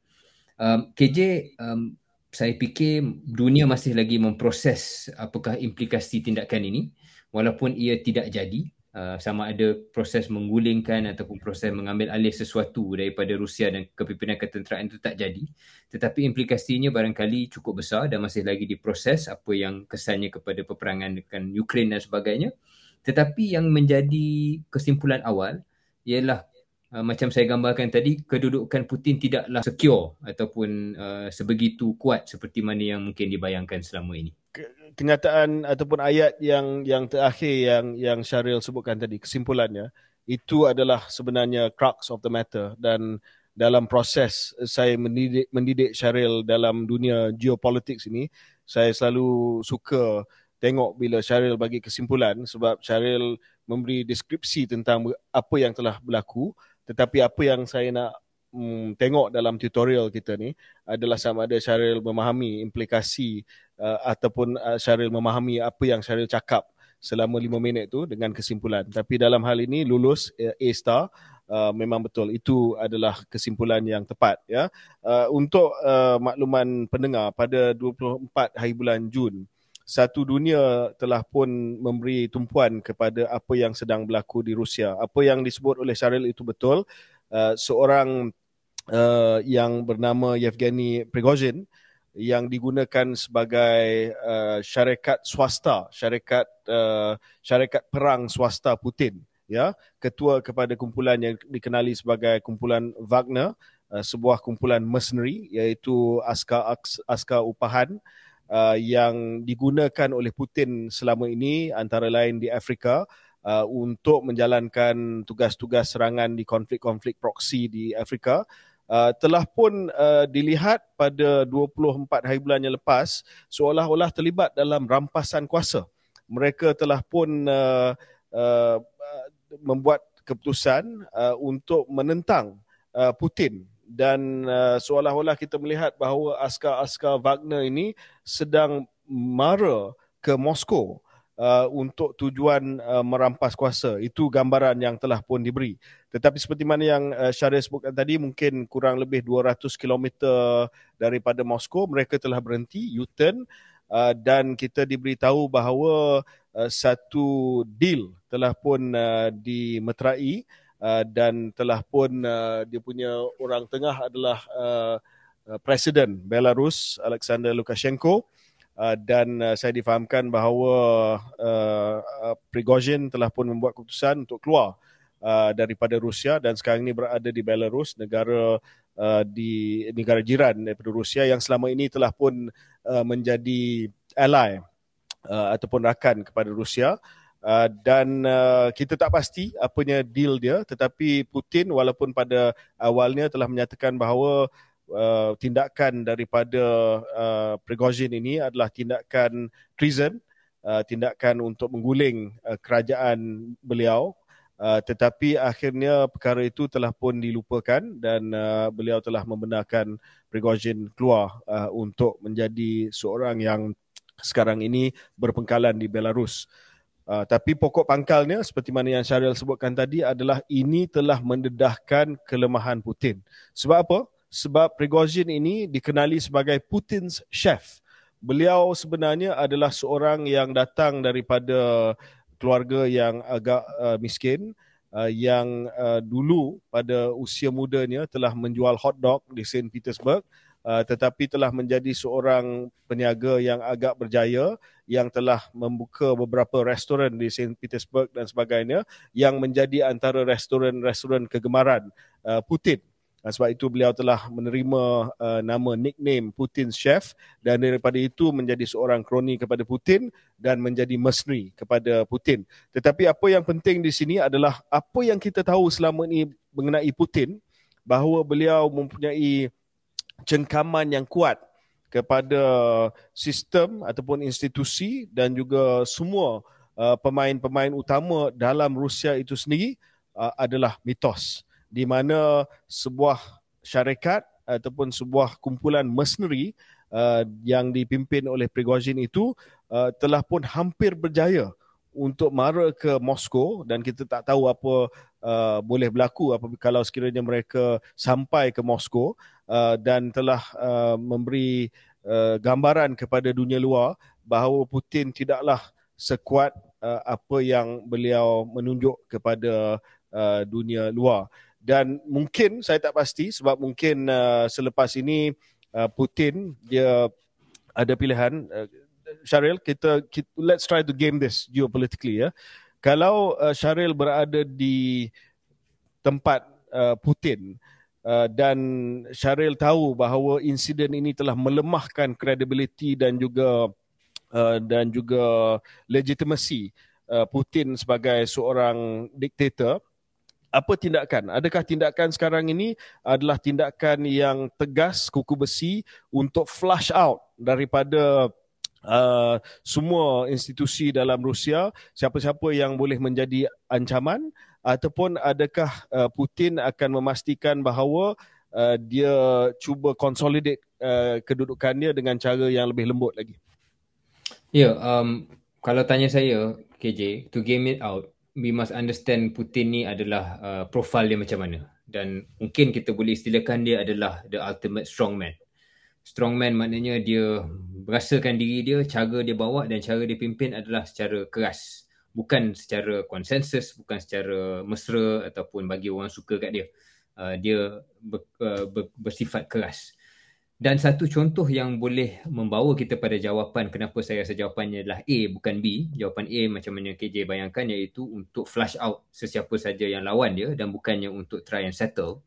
Um, KJ, um, saya fikir dunia masih lagi memproses apakah implikasi tindakan ini. Walaupun ia tidak jadi uh, sama ada proses menggulingkan ataupun proses mengambil alih sesuatu daripada Rusia dan kepimpinan ketenteraan itu tak jadi. Tetapi implikasinya barangkali cukup besar dan masih lagi diproses apa yang kesannya kepada peperangan dengan Ukraine dan sebagainya. Tetapi yang menjadi kesimpulan awal ialah uh, macam saya gambarkan tadi kedudukan Putin tidaklah secure ataupun uh, sebegitu kuat seperti mana yang mungkin dibayangkan selama ini kenyataan ataupun ayat yang yang terakhir yang yang Syaril sebutkan tadi kesimpulannya itu adalah sebenarnya crux of the matter. Dan dalam proses saya mendidik mendidik Syaril dalam dunia geopolitik ini saya selalu suka tengok bila Syaril bagi kesimpulan sebab Syaril memberi deskripsi tentang apa yang telah berlaku. Tetapi apa yang saya nak mm, tengok dalam tutorial kita ni adalah sama ada Syaril memahami implikasi uh, ataupun uh, Syaril memahami apa yang Syaril cakap selama lima minit tu dengan kesimpulan. Tapi dalam hal ini lulus uh, A star uh, memang betul itu adalah kesimpulan yang tepat ya. Uh, untuk uh, makluman pendengar pada 24 hari bulan Jun satu dunia telah pun memberi tumpuan kepada apa yang sedang berlaku di Rusia. Apa yang disebut oleh Syaril itu betul. Uh, seorang uh, yang bernama Yevgeny Prigozhin yang digunakan sebagai uh, syarikat swasta, syarikat uh, syarikat perang swasta Putin, ya, ketua kepada kumpulan yang dikenali sebagai kumpulan Wagner, uh, sebuah kumpulan mercenary iaitu askar askar upahan uh, yang digunakan oleh Putin selama ini antara lain di Afrika uh, untuk menjalankan tugas-tugas serangan di konflik-konflik proksi di Afrika uh, telah pun uh, dilihat pada 24 hari bulan yang lepas seolah-olah terlibat dalam rampasan kuasa. Mereka telah pun uh, uh, membuat keputusan uh, untuk menentang uh, Putin dan uh, seolah-olah kita melihat bahawa askar-askar Wagner ini sedang mara ke Moskow uh, untuk tujuan uh, merampas kuasa. Itu gambaran yang telah pun diberi. Tetapi seperti mana yang uh, Syarif sebutkan tadi, mungkin kurang lebih 200 km daripada Moskow, mereka telah berhenti, U-turn uh, dan kita diberitahu bahawa uh, satu deal telah pun uh, dimeterai uh, dan telah pun uh, dia punya orang tengah adalah uh, Presiden Belarus Alexander Lukashenko Uh, dan uh, saya difahamkan bahawa uh, uh, Prigozhin telah pun membuat keputusan untuk keluar uh, daripada Rusia dan sekarang ini berada di Belarus, negara uh, di negara jiran daripada Rusia yang selama ini telah pun uh, menjadi ally uh, ataupun rakan kepada Rusia. Uh, dan uh, kita tak pasti apanya deal dia tetapi Putin walaupun pada awalnya telah menyatakan bahawa uh, tindakan daripada uh, Prigozhin ini adalah tindakan treason, uh, tindakan untuk mengguling uh, kerajaan beliau. Uh, tetapi akhirnya perkara itu telah pun dilupakan dan uh, beliau telah membenarkan Prigozhin keluar uh, untuk menjadi seorang yang sekarang ini berpengkalan di Belarus. Uh, tapi pokok pangkalnya seperti mana yang Syaril sebutkan tadi adalah ini telah mendedahkan kelemahan Putin. Sebab apa? Sebab Prigozhin ini dikenali sebagai Putin's chef. beliau sebenarnya adalah seorang yang datang daripada keluarga yang agak uh, miskin uh, yang uh, dulu pada usia mudanya telah menjual hotdog di St. Petersburg uh, tetapi telah menjadi seorang peniaga yang agak berjaya yang telah membuka beberapa restoran di St. Petersburg dan sebagainya yang menjadi antara restoran-restoran kegemaran uh, Putin Sebab itu beliau telah menerima uh, nama nickname Putin's Chef dan daripada itu menjadi seorang kroni kepada Putin dan menjadi mercenary kepada Putin. Tetapi apa yang penting di sini adalah apa yang kita tahu selama ini mengenai Putin bahawa beliau mempunyai cengkaman yang kuat kepada sistem ataupun institusi dan juga semua uh, pemain-pemain utama dalam Rusia itu sendiri uh, adalah mitos di mana sebuah syarikat ataupun sebuah kumpulan mercenary uh, yang dipimpin oleh Prigozhin itu uh, telah pun hampir berjaya untuk mara ke Moskow dan kita tak tahu apa uh, boleh berlaku apabila kalau sekiranya mereka sampai ke Moskow uh, dan telah uh, memberi uh, gambaran kepada dunia luar bahawa Putin tidaklah sekuat uh, apa yang beliau menunjuk kepada uh, dunia luar dan mungkin saya tak pasti sebab mungkin uh, selepas ini uh, Putin dia ada pilihan uh, Syaril kita, kita let's try to game this geopolitically ya. Kalau uh, Syaril berada di tempat uh, Putin uh, dan Syaril tahu bahawa insiden ini telah melemahkan credibility dan juga uh, dan juga legitimasi uh, Putin sebagai seorang diktator apa tindakan? Adakah tindakan sekarang ini adalah tindakan yang tegas, kuku besi untuk flush out daripada uh, semua institusi dalam Rusia, siapa-siapa yang boleh menjadi ancaman ataupun adakah uh, Putin akan memastikan bahawa uh, dia cuba consolidate uh, kedudukannya dengan cara yang lebih lembut lagi? Ya, yeah, um, kalau tanya saya, KJ, to game it out, we must understand Putin ni adalah uh, profil dia macam mana dan mungkin kita boleh istilahkan dia adalah the ultimate strongman. Strongman maknanya dia berasakan diri dia, cara dia bawa dan cara dia pimpin adalah secara keras. Bukan secara konsensus, bukan secara mesra ataupun bagi orang suka kat dia. Uh, dia ber, uh, ber, bersifat keras. Dan satu contoh yang boleh membawa kita pada jawapan kenapa saya rasa jawapannya adalah A bukan B. Jawapan A macam mana KJ bayangkan iaitu untuk flush out sesiapa saja yang lawan dia dan bukannya untuk try and settle.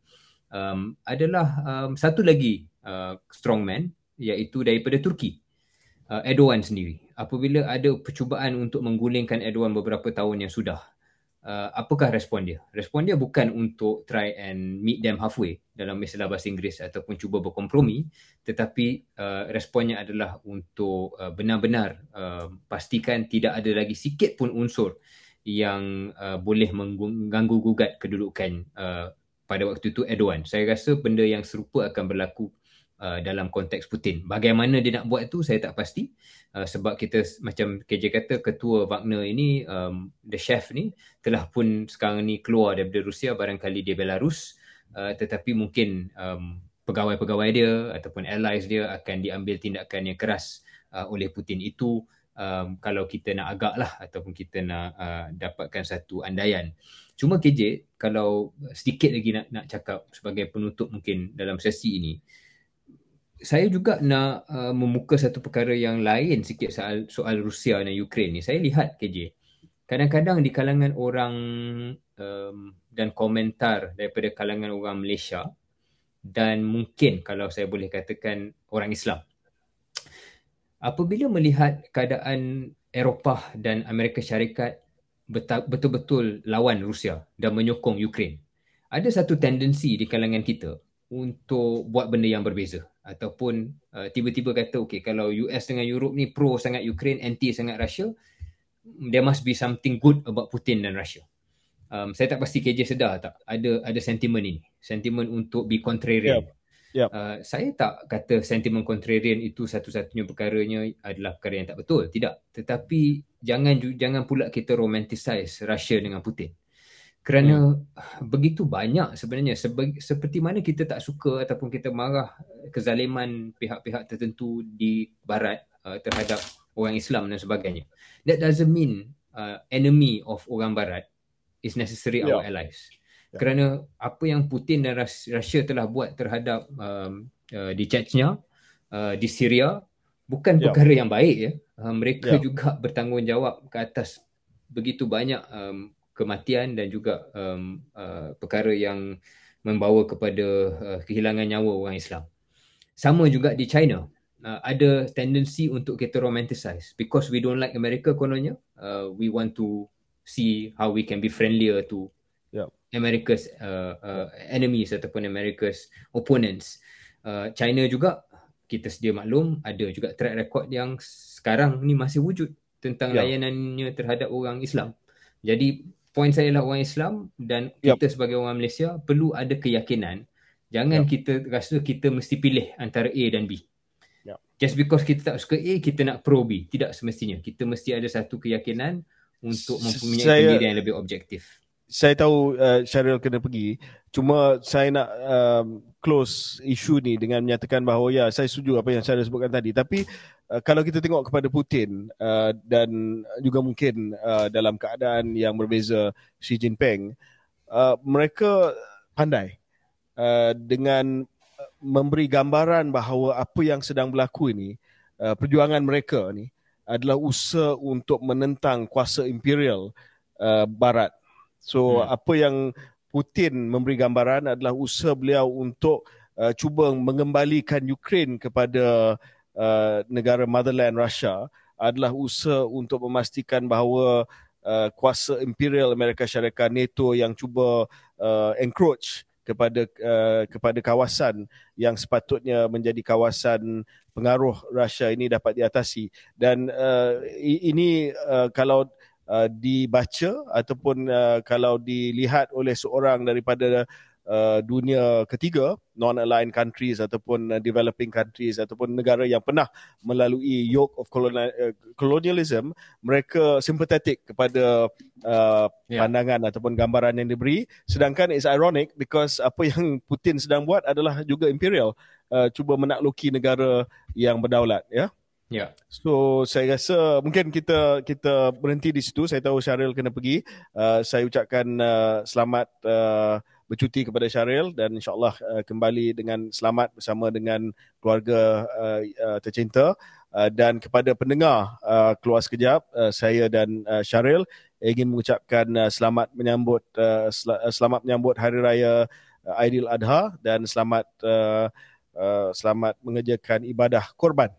Um, adalah um, satu lagi uh, strongman iaitu daripada Turki. Uh, Erdogan sendiri. Apabila ada percubaan untuk menggulingkan Erdogan beberapa tahun yang sudah uh, apakah respon dia? Respon dia bukan untuk try and meet them halfway dalam istilah bahasa Inggeris ataupun cuba berkompromi tetapi uh, responnya adalah untuk uh, benar-benar uh, pastikan tidak ada lagi sikit pun unsur yang uh, boleh mengganggu gugat kedudukan uh, pada waktu itu Erdogan. Saya rasa benda yang serupa akan berlaku uh, dalam konteks Putin. Bagaimana dia nak buat itu saya tak pasti uh, sebab kita macam KJ kata ketua Wagner ini um, the chef ni telah pun sekarang ni keluar daripada Rusia barangkali dia Belarus uh, tetapi mungkin um, pegawai-pegawai dia ataupun allies dia akan diambil tindakan yang keras uh, oleh Putin itu um, kalau kita nak agak lah ataupun kita nak uh, dapatkan satu andaian. Cuma KJ kalau sedikit lagi nak nak cakap sebagai penutup mungkin dalam sesi ini saya juga nak uh, membuka satu perkara yang lain sikit soal soal Rusia dan Ukraine ni. Saya lihat KJ. Kadang-kadang di kalangan orang um, dan komentar daripada kalangan orang Malaysia dan mungkin kalau saya boleh katakan orang Islam. Apabila melihat keadaan Eropah dan Amerika Syarikat betul-betul lawan Rusia dan menyokong Ukraine, ada satu tendensi di kalangan kita untuk buat benda yang berbeza. Ataupun uh, tiba-tiba kata okay kalau US dengan Europe ni pro sangat Ukraine anti sangat Russia there must be something good about Putin dan Russia. Um, saya tak pasti KJ sedar tak. Ada ada sentimen ini. Sentimen untuk be contrarian. Yep. Yep. Uh, saya tak kata sentimen contrarian itu satu-satunya perkaranya adalah perkara yang tak betul. Tidak. Tetapi jangan jangan pula kita romanticize Russia dengan Putin kerana hmm. begitu banyak sebenarnya Sebe- seperti mana kita tak suka ataupun kita marah kezaliman pihak-pihak tertentu di barat uh, terhadap orang Islam dan sebagainya. That doesn't mean uh, enemy of orang barat is necessary yeah. our allies. Yeah. Kerana apa yang Putin dan Rusia telah buat terhadap um, uh, di Chechnya, uh, di Syria bukan yeah. perkara yang baik ya. Uh, mereka yeah. juga bertanggungjawab ke atas begitu banyak um, kematian dan juga um, uh, perkara yang membawa kepada uh, kehilangan nyawa orang Islam. Sama juga di China. Uh, ada tendensi untuk kita romanticize because we don't like America kononnya. Uh, we want to see how we can be friendlier to yeah. America's uh, uh, enemies ataupun America's opponents. Uh, China juga kita sedia maklum ada juga track record yang sekarang ni masih wujud tentang yeah. layanannya terhadap orang Islam. Jadi poin saya lah orang Islam dan kita yep. sebagai orang Malaysia perlu ada keyakinan jangan yep. kita rasa kita mesti pilih antara A dan B. Yep. Just because kita tak suka A kita nak pro B, tidak semestinya. Kita mesti ada satu keyakinan untuk mempunyai saya, pendirian yang lebih objektif. Saya tahu uh, Syaril kena pergi, cuma saya nak um, close isu ni dengan menyatakan bahawa ya saya setuju apa yang Syaril sebutkan tadi tapi Uh, kalau kita tengok kepada Putin uh, dan juga mungkin uh, dalam keadaan yang berbeza Xi Jinping, uh, mereka pandai uh, dengan memberi gambaran bahawa apa yang sedang berlaku ini, uh, perjuangan mereka ni adalah usaha untuk menentang kuasa imperial uh, Barat. So hmm. apa yang Putin memberi gambaran adalah usaha beliau untuk uh, cuba mengembalikan Ukraine kepada Uh, negara motherland Russia adalah usaha untuk memastikan bahawa uh, kuasa imperial Amerika Syarikat NATO yang cuba uh, encroach kepada uh, kepada kawasan yang sepatutnya menjadi kawasan pengaruh Russia ini dapat diatasi. Dan uh, ini uh, kalau uh, dibaca ataupun uh, kalau dilihat oleh seorang daripada Uh, dunia ketiga non-aligned countries ataupun uh, developing countries ataupun negara yang pernah melalui yoke of colonial, uh, colonialism mereka sympathetic kepada uh, yeah. pandangan ataupun gambaran yang diberi sedangkan it's ironic because apa yang Putin sedang buat adalah juga imperial uh, cuba menakluki negara yang berdaulat ya yeah? Yeah. So saya rasa mungkin kita kita berhenti di situ. Saya tahu Syaril kena pergi. Uh, saya ucapkan uh, selamat uh, bercuti kepada Syaril dan insyaallah uh, kembali dengan selamat bersama dengan keluarga uh, uh, tercinta uh, dan kepada pendengar uh, keluar sekejap uh, saya dan uh, Syaril ingin mengucapkan uh, selamat menyambut uh, sel- uh, selamat menyambut hari raya uh, Aidil Adha dan selamat uh, uh, selamat mengerjakan ibadah korban